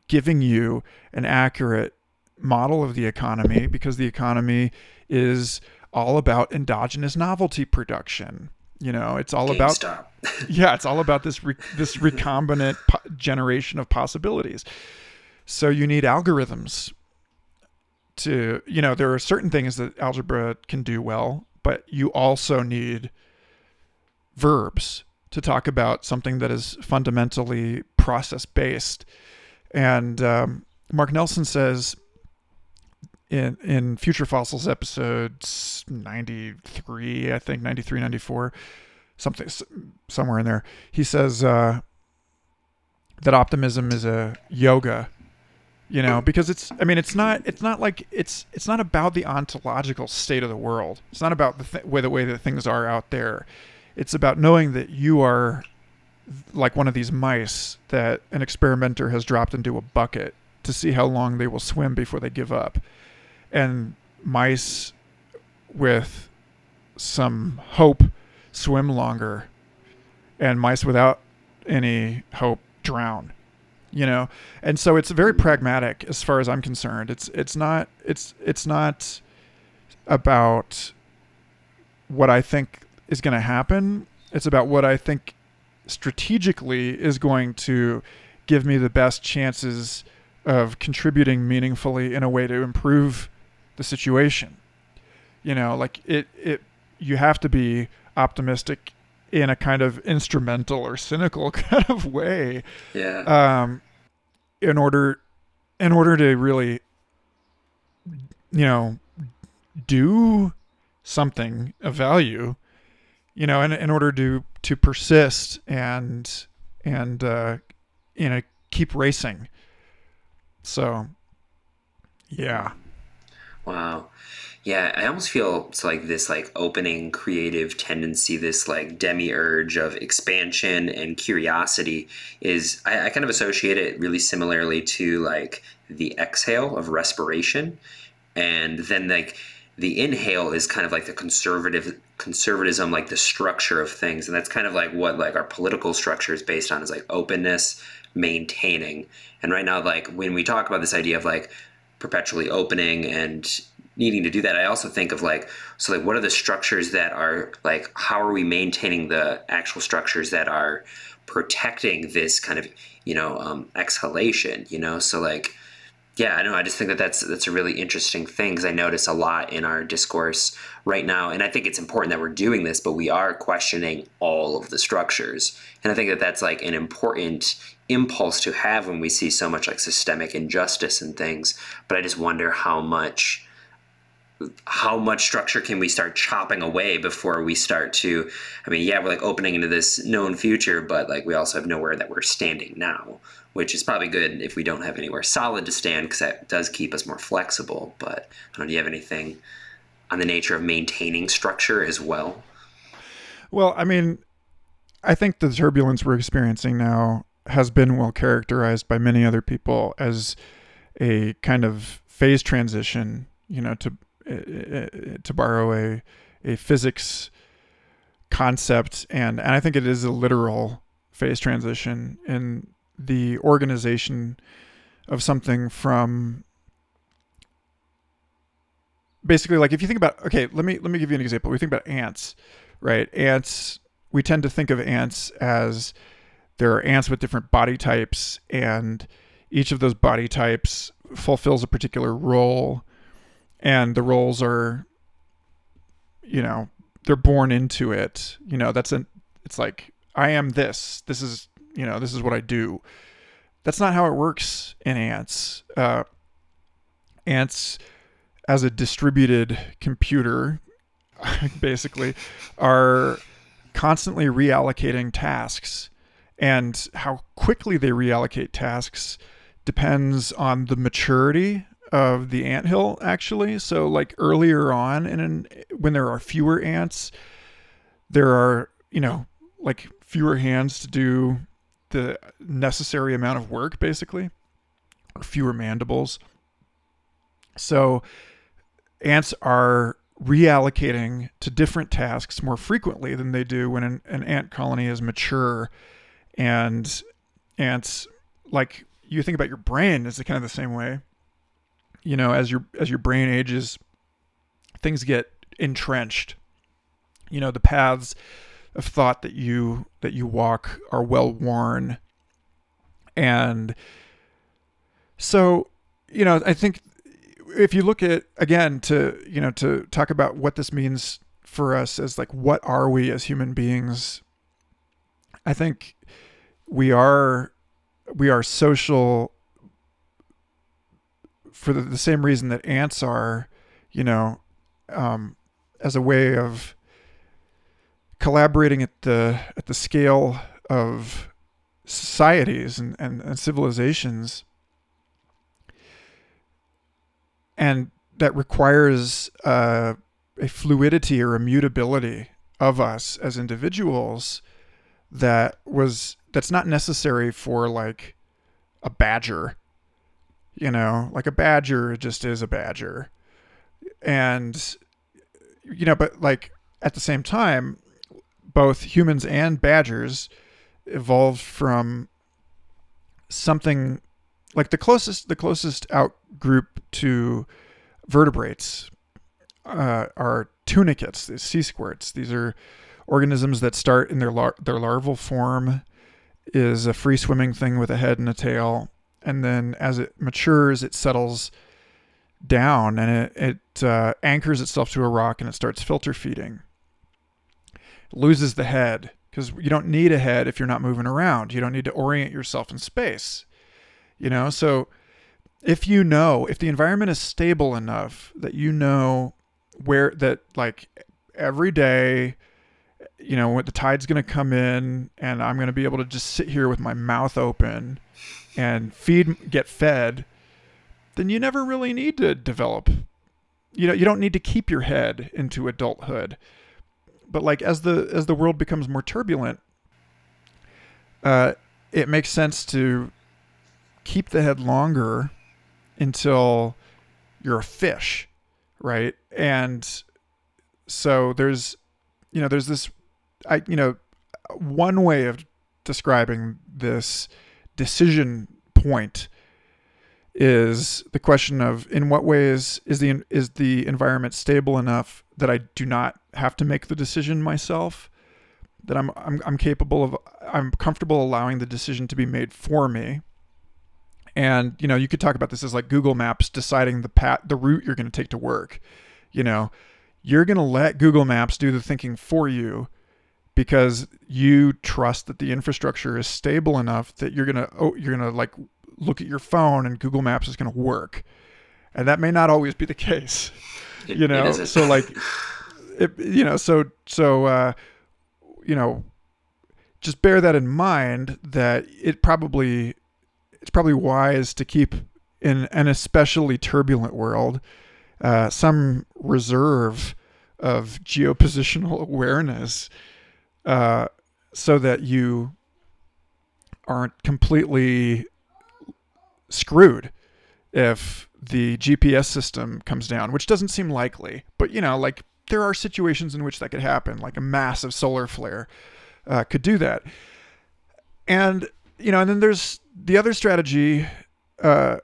giving you an accurate model of the economy because the economy is all about endogenous novelty production you know it's all about yeah it's all about this re- this recombinant po- generation of possibilities. So you need algorithms to you know there are certain things that algebra can do well but you also need verbs to talk about something that is fundamentally process based and um, mark nelson says in in future fossils episodes 93 i think 93 94 something somewhere in there. He says uh, that optimism is a yoga you know because it's i mean it's not it's not like it's it's not about the ontological state of the world. It's not about the th- way the way that things are out there. It's about knowing that you are like one of these mice that an experimenter has dropped into a bucket to see how long they will swim before they give up and mice with some hope swim longer and mice without any hope drown you know? And so it's very mm-hmm. pragmatic as far as i'm concerned. It's it's not it's it's not about what i think is going to happen. It's about what i think strategically is going to give me the best chances of contributing meaningfully in a way to improve the situation. You know like it it you have to be optimistic in a kind of instrumental or cynical kind of way Yeah. um in order in order to really you know do something of value you know in, in order to to persist and and uh you know keep racing. So yeah Wow. Yeah, I almost feel it's like this like opening creative tendency, this like demiurge of expansion and curiosity is I, I kind of associate it really similarly to like the exhale of respiration. And then like the inhale is kind of like the conservative conservatism, like the structure of things. And that's kind of like what like our political structure is based on is like openness, maintaining. And right now, like when we talk about this idea of like perpetually opening and needing to do that. I also think of like so like what are the structures that are like how are we maintaining the actual structures that are protecting this kind of you know um, exhalation you know? So like yeah i know i just think that that's that's a really interesting thing because i notice a lot in our discourse right now and i think it's important that we're doing this but we are questioning all of the structures. And i think that that's like an important impulse to have when we see so much like systemic injustice and things but i just wonder how much how much structure can we start chopping away before we start to i mean yeah we're like opening into this known future but like we also have nowhere that we're standing now which is probably good if we don't have anywhere solid to stand because that does keep us more flexible but i don't know do you have anything on the nature of maintaining structure as well? Well, I mean, I think the turbulence we're experiencing now has been well characterized by many other people as a kind of phase transition. You know, to uh, to borrow a a physics concept, and and I think it is a literal phase transition in the organization of something from basically like if you think about okay let me let me give you an example we think about ants right ants we tend to think of ants as there are ants with different body types and each of those body types fulfills a particular role and the roles are you know they're born into it. You know that's an it's like i am this. This is you know this is what i do. That's not how it works in ants. Uh, ants as a distributed computer basically are constantly reallocating tasks and how quickly they reallocate tasks depends on the maturity of the anthill actually. So like earlier on in an, when there are fewer ants there are you know like fewer hands to do the necessary amount of work basically or fewer mandibles. So ants are reallocating to different tasks more frequently than they do when an, an ant colony is mature and ants like you think about your brain is kind of the same way. You know as your as your brain ages things get entrenched. You know the paths of thought that you that you walk are well worn. And so you know i think if you look at again to you know to talk about what this means for us as like what are we as human beings i think we are we are social for the, the same reason that ants are you know um, as a way of collaborating at the at the scale of societies and, and, and civilizations. And that requires uh, a fluidity or a mutability of us as individuals that was that's not necessary for like a badger you know like a badger just is a badger and you know but like at the same time both humans and badgers evolved from something like the closest the closest out group to vertebrates uh, are tunicates, these sea squirts. These are organisms that start in their lar- their larval form is a free swimming thing with a head and a tail, and then as it matures, it settles down and it, it uh, anchors itself to a rock and it starts filter feeding. It loses the head because you don't need a head if you're not moving around. You don't need to orient yourself in space. You know, so if you know, if the environment is stable enough that you know where that like every day you know when the tide's going to come in and i'm going to be able to just sit here with my mouth open and feed get fed then you never really need to develop you know you don't need to keep your head into adulthood. But like as the as the world becomes more turbulent uh it makes sense to keep the head longer until you're a fish right? And so there's you know there's this i you know one way of describing this decision point is the question of in what ways is the is the environment stable enough that I do not have to make the decision myself that I'm I'm I'm capable of I'm comfortable allowing the decision to be made for me. And you know you could talk about this as like Google Maps deciding the path the route you're going to take to work. You know you're going to let Google Maps do the thinking for you because you trust that the infrastructure is stable enough that you're going to oh you're to like look at your phone and Google Maps is going to work. And that may not always be the case. You know, so like it, you know, so so uh you know, just bear that in mind that it probably it's probably wise to keep in an especially turbulent world uh, some reserve of geopositional awareness uh, so that you aren't completely screwed if the GPS system comes down, which doesn't seem likely. But you know, like there are situations in which that could happen, like a massive solar flare uh, could do that. And you know, and then there's the other strategy, uh,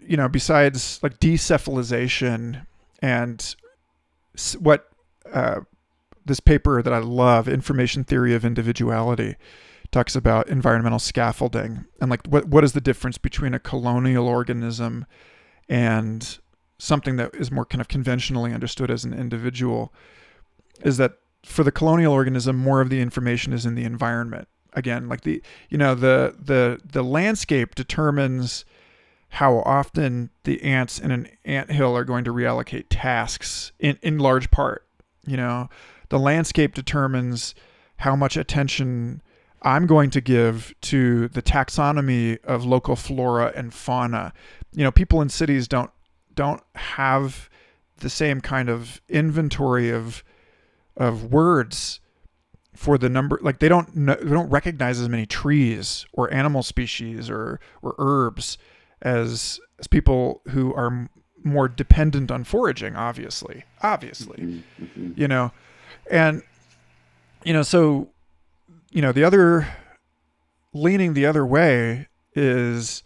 you know, besides like decephalization and what uh, this paper that I love, Information Theory of Individuality, talks about environmental scaffolding and like what what is the difference between a colonial organism and something that is more kind of conventionally understood as an individual is that for the colonial organism more of the information is in the environment. Again like the you know the the the landscape determines how often the ants in an ant hill are going to reallocate tasks in in large part you know the landscape determines how much attention I'm going to give to the taxonomy of local flora and fauna. You know, people in cities don't don't have the same kind of inventory of of words for the number like they don't know, they don't recognize as many trees or animal species or or herbs as as people who are more dependent on foraging obviously obviously. Mm-hmm. Mm-hmm. You know and you know so you know the other leaning the other way is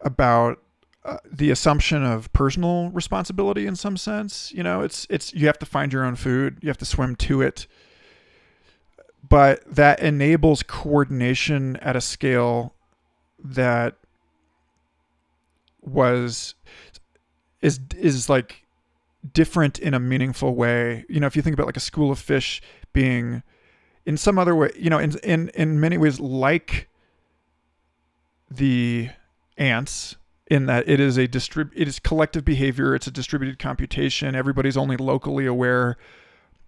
about uh, the assumption of personal responsibility in some sense. You know it's it's you have to find your own food. You have to swim to it. But that enables coordination at a scale that was is is like different in a meaningful way. You know if you think about like a school of fish being in some other way you know in in in many ways like the ants in that it is a distrib it is collective behavior it's a distributed computation everybody's only locally aware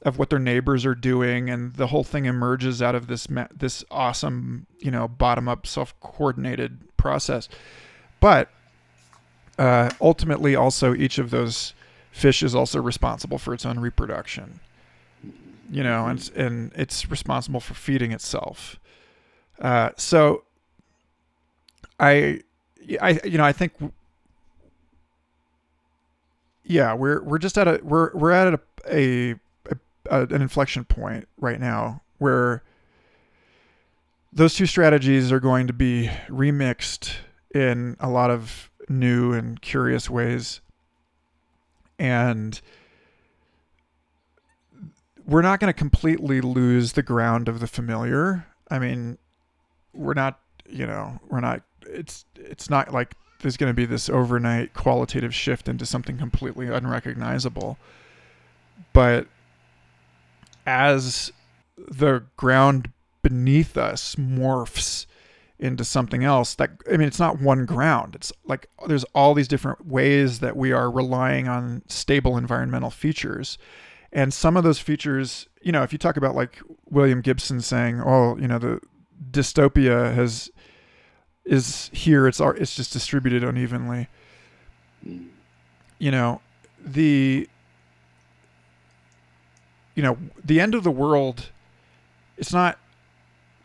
of what their neighbors are doing and the whole thing emerges out of this ma- this awesome you know bottom up self coordinated process. But uh, ultimately also each of those fish is also responsible for its own reproduction. You know and it's- and it's responsible for feeding itself. Uh, so i i you know i think yeah we're we're just at a we're we're at a, a, a an inflection point right now where those two strategies are going to be remixed in a lot of new and curious ways. And we're not going to completely lose the ground of the familiar. I mean, we're not, you know, we're not it's it's not like there's going to be this overnight qualitative shift into something completely unrecognizable. But as the ground beneath us morphs into something else that i mean it's not one ground. It's like there's all these different ways that we are relying on stable environmental features. And some of those features you know if you talk about like william gibson saying oh you know the dystopia has is here. It's it's just distributed unevenly. You know the you know the end of the world it's not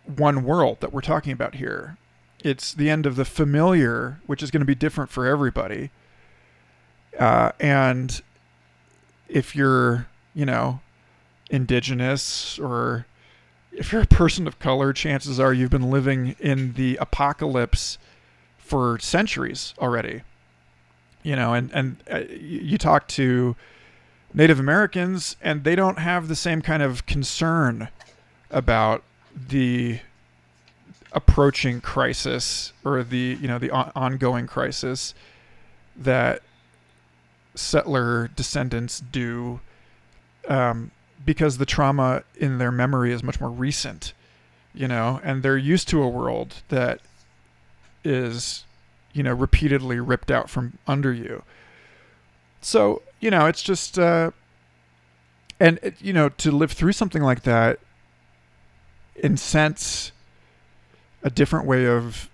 one world that we're talking about here. It's the end of the familiar, which is going to be different for everybody. Uh, and if you're, you know, indigenous or if you're a person of color, chances are you've been living in the apocalypse for centuries already. You know, and and uh, you talk to Native Americans, and they don't have the same kind of concern about the approaching crisis or the you know the on- ongoing crisis that settler descendants do um, because the trauma in their memory is much more recent you know and they're used to a world that is you know repeatedly ripped out from under you. So you know it's just uh and you know to live through something like that incense a different way of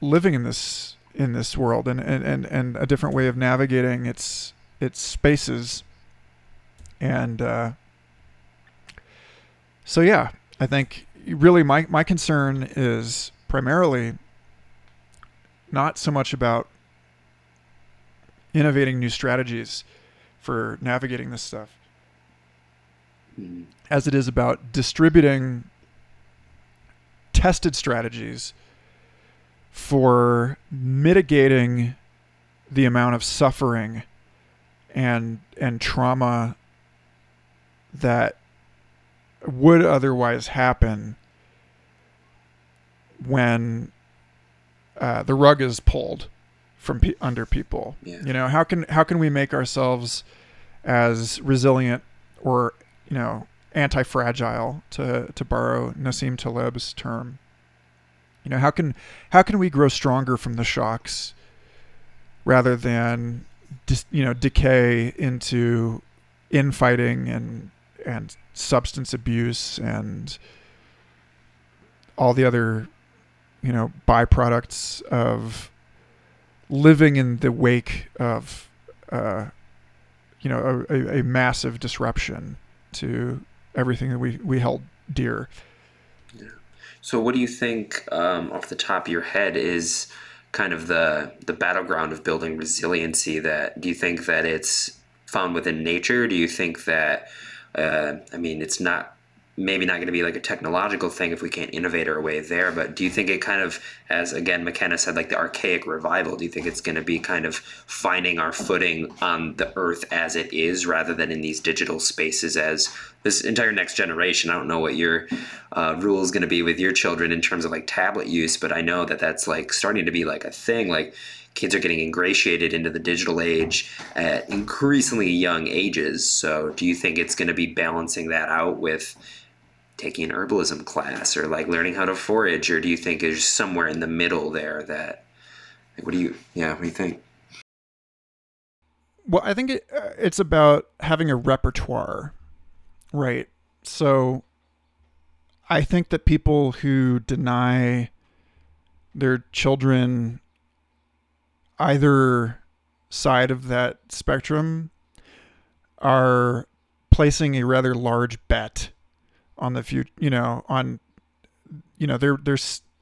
living in this in this world and, and, and, and a different way of navigating its its spaces and uh, so yeah i think really my, my concern is primarily not so much about innovating new strategies for navigating this stuff mm. as it is about distributing tested strategies for mitigating the amount of suffering and and trauma that would otherwise happen when uh, the rug is pulled from pe- under people. Yeah. You know, how can how can we make ourselves as resilient or you know anti-fragile to to borrow Nassim Taleb's term. You know, how can how can we grow stronger from the shocks rather than you know decay into infighting and and substance abuse and all the other you know byproducts of living in the wake of uh, you know a, a massive disruption to everything that we, we held dear. Yeah. So, what do you think, um, off the top of your head, is kind of the the battleground of building resiliency? That do you think that it's found within nature? Do you think that uh, I mean, it's not maybe not going to be like a technological thing if we can't innovate our way there. But do you think it kind of, as again McKenna said, like the archaic revival? Do you think it's going to be kind of finding our footing on the earth as it is, rather than in these digital spaces as this entire next generation? I don't know what your uh, rule is going to be with your children in terms of like tablet use, but I know that that's like starting to be like a thing. Like kids are getting ingratiated into the digital age at increasingly young ages. So, do you think it's going to be balancing that out with taking an herbalism class or like learning how to forage or do you think there's somewhere in the middle there that like, what do you yeah what do you think well i think it, uh, it's about having a repertoire right so i think that people who deny their children either side of that spectrum are placing a rather large bet on the future, you know, on, you know, they're, they're,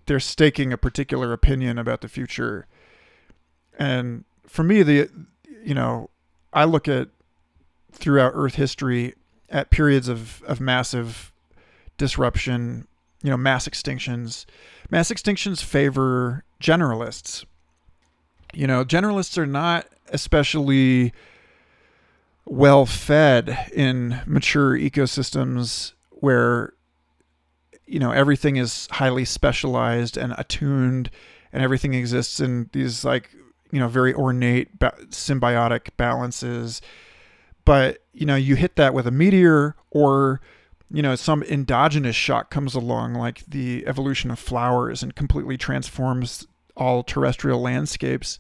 they're staking a particular opinion about the future. And for me, the, you know, I look at throughout Earth history at periods of, of massive disruption, you know, mass extinctions. Mass extinctions favor generalists. You know, generalists are not especially well fed in mature ecosystems where you know everything is highly specialized and attuned and everything exists in these like you know very ornate symbiotic balances but you know you hit that with a meteor or you know some endogenous shock comes along like the evolution of flowers and completely transforms all terrestrial landscapes.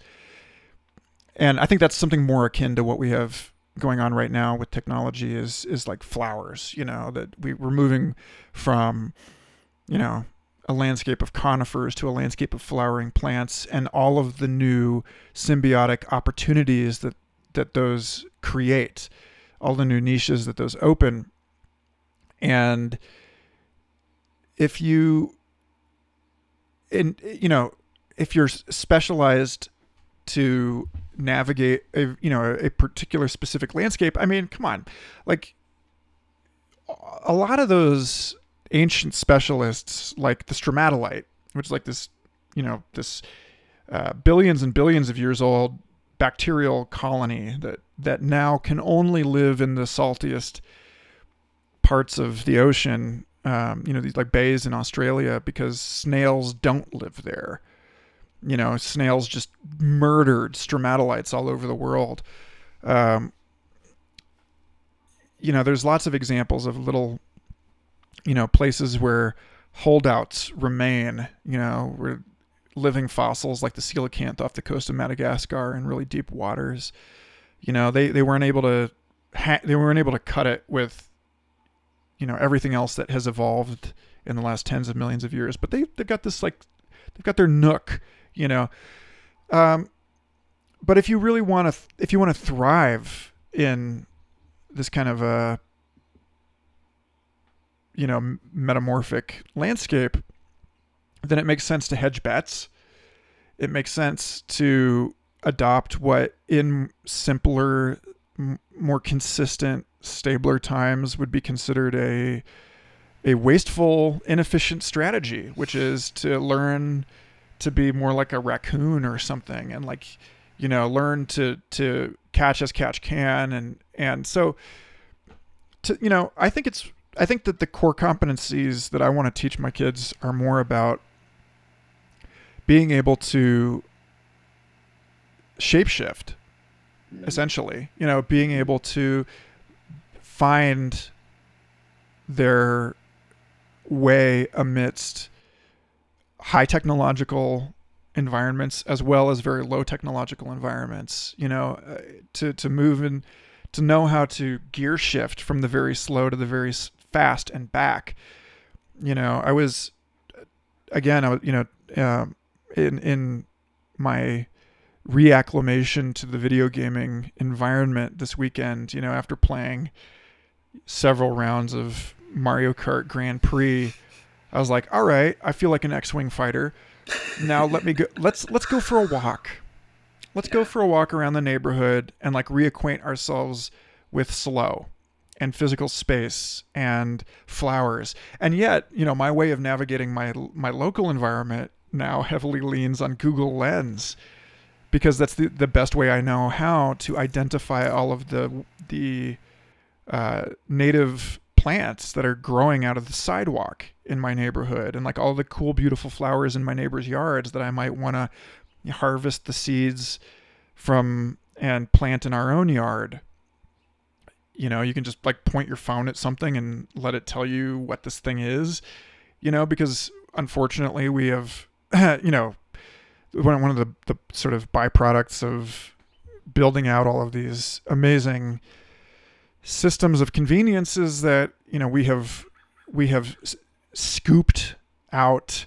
And i think that's something more akin to what we have going on right now with technology is is like flowers you know that we, we're moving from you know a landscape of conifers to a landscape of flowering plants and all of the new symbiotic opportunities that that those create all the new niches that those open. And if you in you know if you're specialized to navigate a you know a particular specific landscape i mean come on. Like a lot of those ancient specialists like the stromatolite which is like this you know this uh, billions and billions of years old bacterial colony that that now can only live in the saltiest parts of the ocean um, you know these like bays in australia because snails don't live there you know, snails just murdered stromatolites all over the world. Um, you know, there's lots of examples of little, you know, places where holdouts remain, you know, where living fossils like the coelacanth off the coast of Madagascar in really deep waters. You know, they, they weren't able to ha- they weren't able to cut it with you know everything else that has evolved in the last tens of millions of years, but they they've got this like they've got their nook you know. Um, but if you really want to, if you want to thrive in this kind of a, you know, metamorphic landscape, then it makes sense to hedge bets. It makes sense to adopt what in simpler, m- more consistent, stabler times would be considered a a wasteful, inefficient strategy, which is to learn to be more like a raccoon or something and like you know learn to to catch as catch can and and so to you know i think it's i think that the core competencies that i want to teach my kids are more about being able to shapeshift essentially you know being able to find their way amidst high technological environments as well as very low technological environments you know uh, to to move and to know how to gear shift from the very slow to the very fast and back. You know i was again i was you know um, in in my reacclimation to the video gaming environment this weekend you know after playing several rounds of mario kart grand prix I was like, all right, I feel like an X-wing fighter. Now let me go. Let's let's go for a walk. Let's go for a walk around the neighborhood and like reacquaint ourselves with slow and physical space and flowers. And yet, you know, my way of navigating my my local environment now heavily leans on Google Lens because that's the, the best way I know how to identify all of the the uh, native plants that are growing out of the sidewalk in my neighborhood and like all the cool beautiful flowers in my neighbors yards that I might want to harvest the seeds from and plant in our own yard. You know you can just like point your phone at something and let it tell you what this thing is you know because unfortunately we have you know one, one of the, the sort of byproducts of building out all of these amazing systems of conveniences that you know we have we have scooped out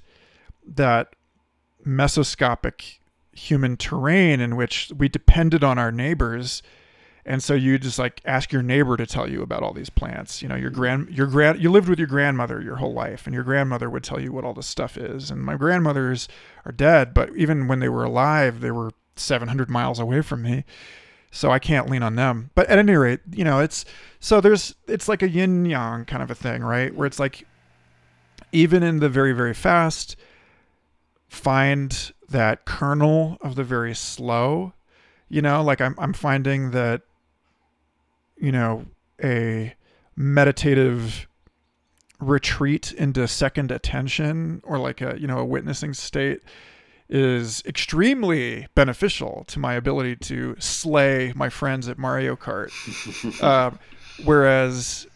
that mesoscopic human terrain in which we depended on our neighbors and so you just like ask your neighbor to tell you about all these plants you know your grand your grand you lived with your grandmother your whole life and your grandmother would tell you what all this stuff is and my grandmothers are dead but even when they were alive they were 700 miles away from me so I can't lean on them. But at any rate, you know, it's so there's it's like a yin yang kind of a thing, right? Where it's like even in the very very fast find that kernel of the very slow you know like i'm i'm finding that you know a meditative retreat into second attention or like a you know a witnessing state is extremely beneficial to my ability to slay my friends at Mario Kart. uh, whereas,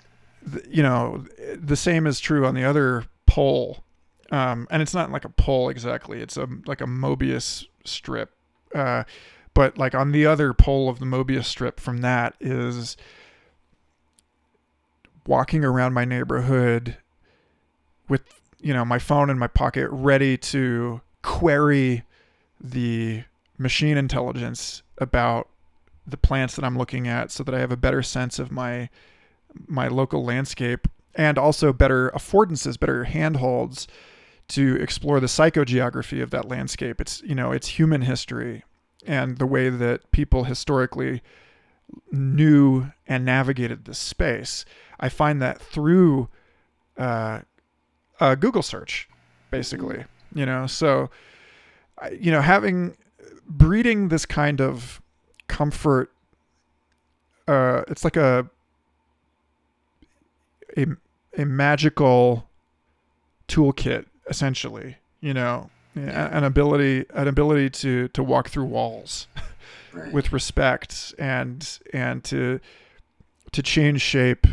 you know, the same is true on the other pole, um, and it's not like a pole exactly. It's a like a Mobius strip, uh, but like on the other pole of the Mobius strip from that is walking around my neighborhood with you know my phone in my pocket ready to query the machine intelligence about the plants that I'm looking at so that I have a better sense of my my local landscape and also better affordances, better handholds to explore the psychogeography of that landscape. It's you know, it's human history and the way that people historically knew and navigated this space. I find that through uh, a Google search, basically. You know, so you know, having breeding this kind of comfort. Uh, it's like a a a magical toolkit, essentially. You know, an ability an ability to to walk through walls right. with respect and and to to change shape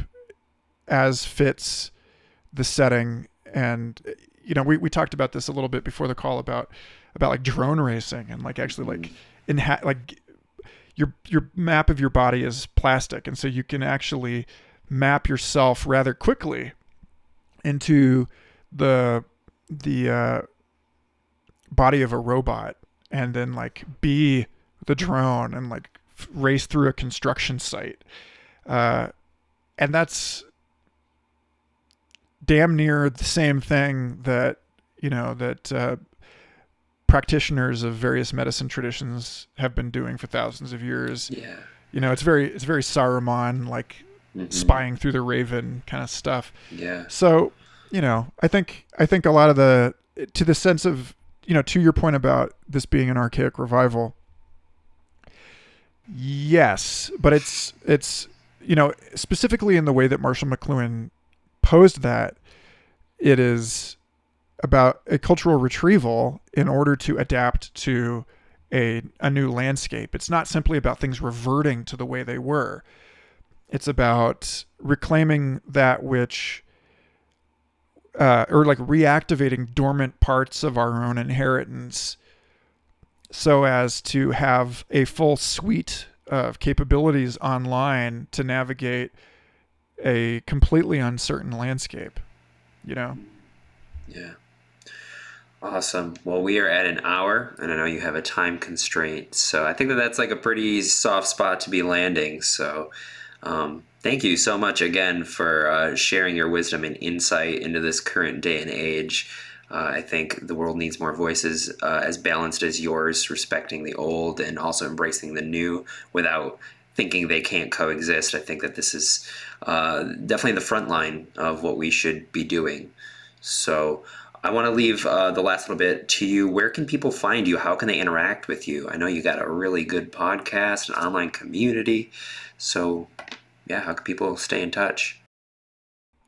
as fits the setting and you know we, we talked about this a little bit before the call about about like drone racing and like actually like mm. in ha- like your your map of your body is plastic and so you can actually map yourself rather quickly into the the uh, body of a robot and then like be the drone and like race through a construction site uh, and that's damn near the same thing that you know that uh, practitioners of various medicine traditions have been doing for thousands of years. Yeah. You know, it's very it's very Saruman like mm-hmm. spying through the raven kind of stuff. Yeah. So, you know, I think I think a lot of the to the sense of, you know, to your point about this being an archaic revival. Yes, but it's it's you know, specifically in the way that Marshall McLuhan posed that it is about a cultural retrieval in order to adapt to a, a new landscape. It's not simply about things reverting to the way they were. It's about reclaiming that which, uh, or like reactivating dormant parts of our own inheritance so as to have a full suite of capabilities online to navigate a completely uncertain landscape you know? Yeah. Awesome. Well, we are at an hour, and I know you have a time constraint, so I think that that's like a pretty soft spot to be landing. So, um, thank you so much again for uh, sharing your wisdom and insight into this current day and age. Uh, I think the world needs more voices uh, as balanced as yours, respecting the old and also embracing the new without thinking they can't coexist. I think that this is uh, definitely the front line of what we should be doing. So I want to leave uh, the last little bit to you. Where can people find you? How can they interact with you? I know you got a really good podcast, an online community. So, yeah, how can people stay in touch?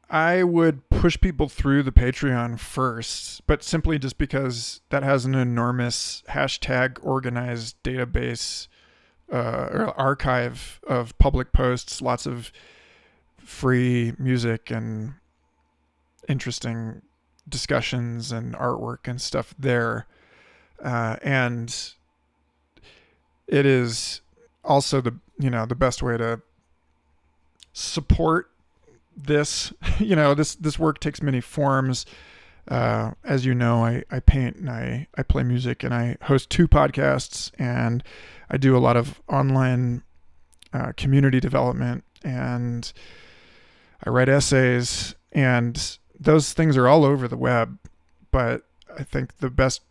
I would push people through the Patreon first, but simply just because that has an enormous hashtag organized database uh, or archive of public posts, lots of free music and interesting discussions and artwork and stuff there. Uh, and it is also the you know the best way to support this you know this this work takes many forms uh, as you know I, I paint and I, I play music and I host two podcasts and I do a lot of online uh, community development and I write essays, and those things are all over the web. But I think the best,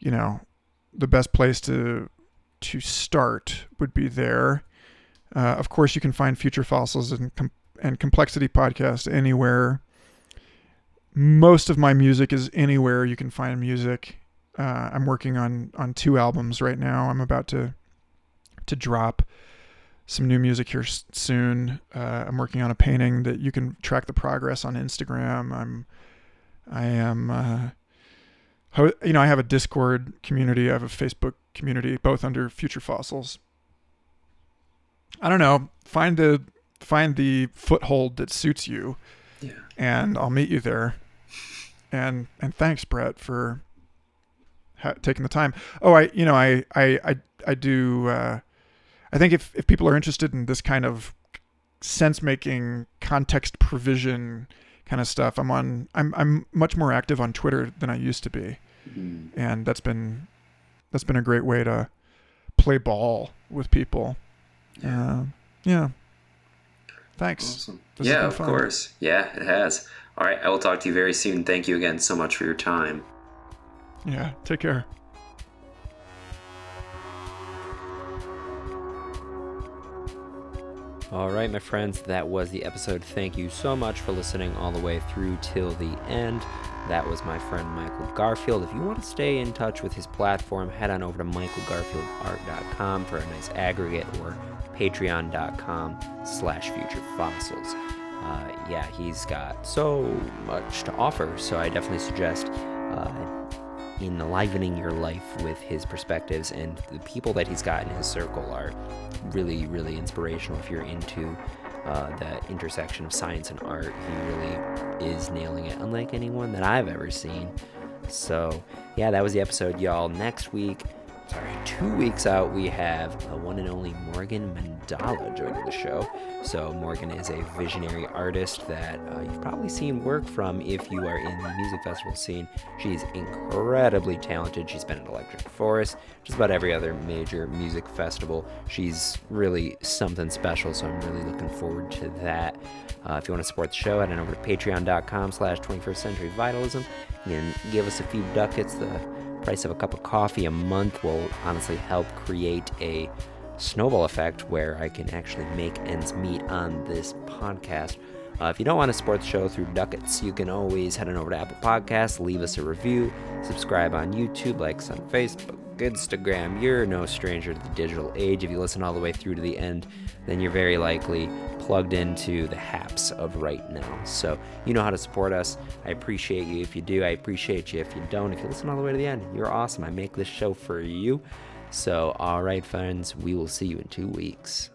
you know, the best place to to start would be there. Uh, of course, you can find Future Fossils and com- and Complexity podcast anywhere most of my music is anywhere you can find music. Uh, I'm working on on two albums right now. I'm about to to drop some new music here soon. Uh, I'm working on a painting that you can track the progress on Instagram. I'm I am uh, ho- you know I have a Discord community. I have a Facebook community, both under Future Fossils. I don't know. Find the find the foothold that suits you Yeah. and I'll meet you there. And and thanks, Brett, for ha- taking the time. Oh, I you know I I I, I do. Uh, I think if if people are interested in this kind of sense making, context provision kind of stuff, I'm on. I'm I'm much more active on Twitter than I used to be, Mm. and that's been that's been a great way to play ball with people. Yeah. Uh, yeah. Thanks. Awesome. This has yeah, of course. Yeah, it has. All right, I will talk to you very soon. Thank you again so much for your time. Yeah. Take care. All right, my friends, that was the episode. Thank you so much for listening all the way through till the end. That was my friend Michael Garfield. If you want to stay in touch with his platform, head on over to michaelgarfieldart.com for a nice aggregate or patreon.com slash futurefossils. Uh, yeah, he's got so much to offer, so I definitely suggest uh, enlivening your life with his perspectives and the people that he's got in his circle are really really inspirational. If you're into uh, that intersection of science and art he really is nailing it unlike anyone that i've ever seen. So yeah that was the episode y'all. Next week sorry two weeks out we have the one and only morgan mandala joining the show. So morgan is a visionary artist that uh, you've probably seen work from if you are in the music festival scene. She's incredibly talented. She's been at electric forest just about every other major music festival. She's really something special so i'm really looking forward to that. Uh, if you want to support the show head on over to patreon.com slash 21st century vitalism can give us a few ducats. The price of a cup of coffee a month will honestly help create a snowball effect where I can actually make ends meet on this podcast. Uh, if you don't want to support the show through ducats, you can always head on over to Apple Podcasts, leave us a review, subscribe on YouTube, like us on Facebook, Instagram. You're no stranger to the digital age. If you listen all the way through to the end, then you're very likely plugged into the haps of right now. So you know how to support us. I appreciate you if you do. I appreciate you if you don't. If you listen all the way to the end, you're awesome. I make this show for you. So, all right, friends, we will see you in two weeks.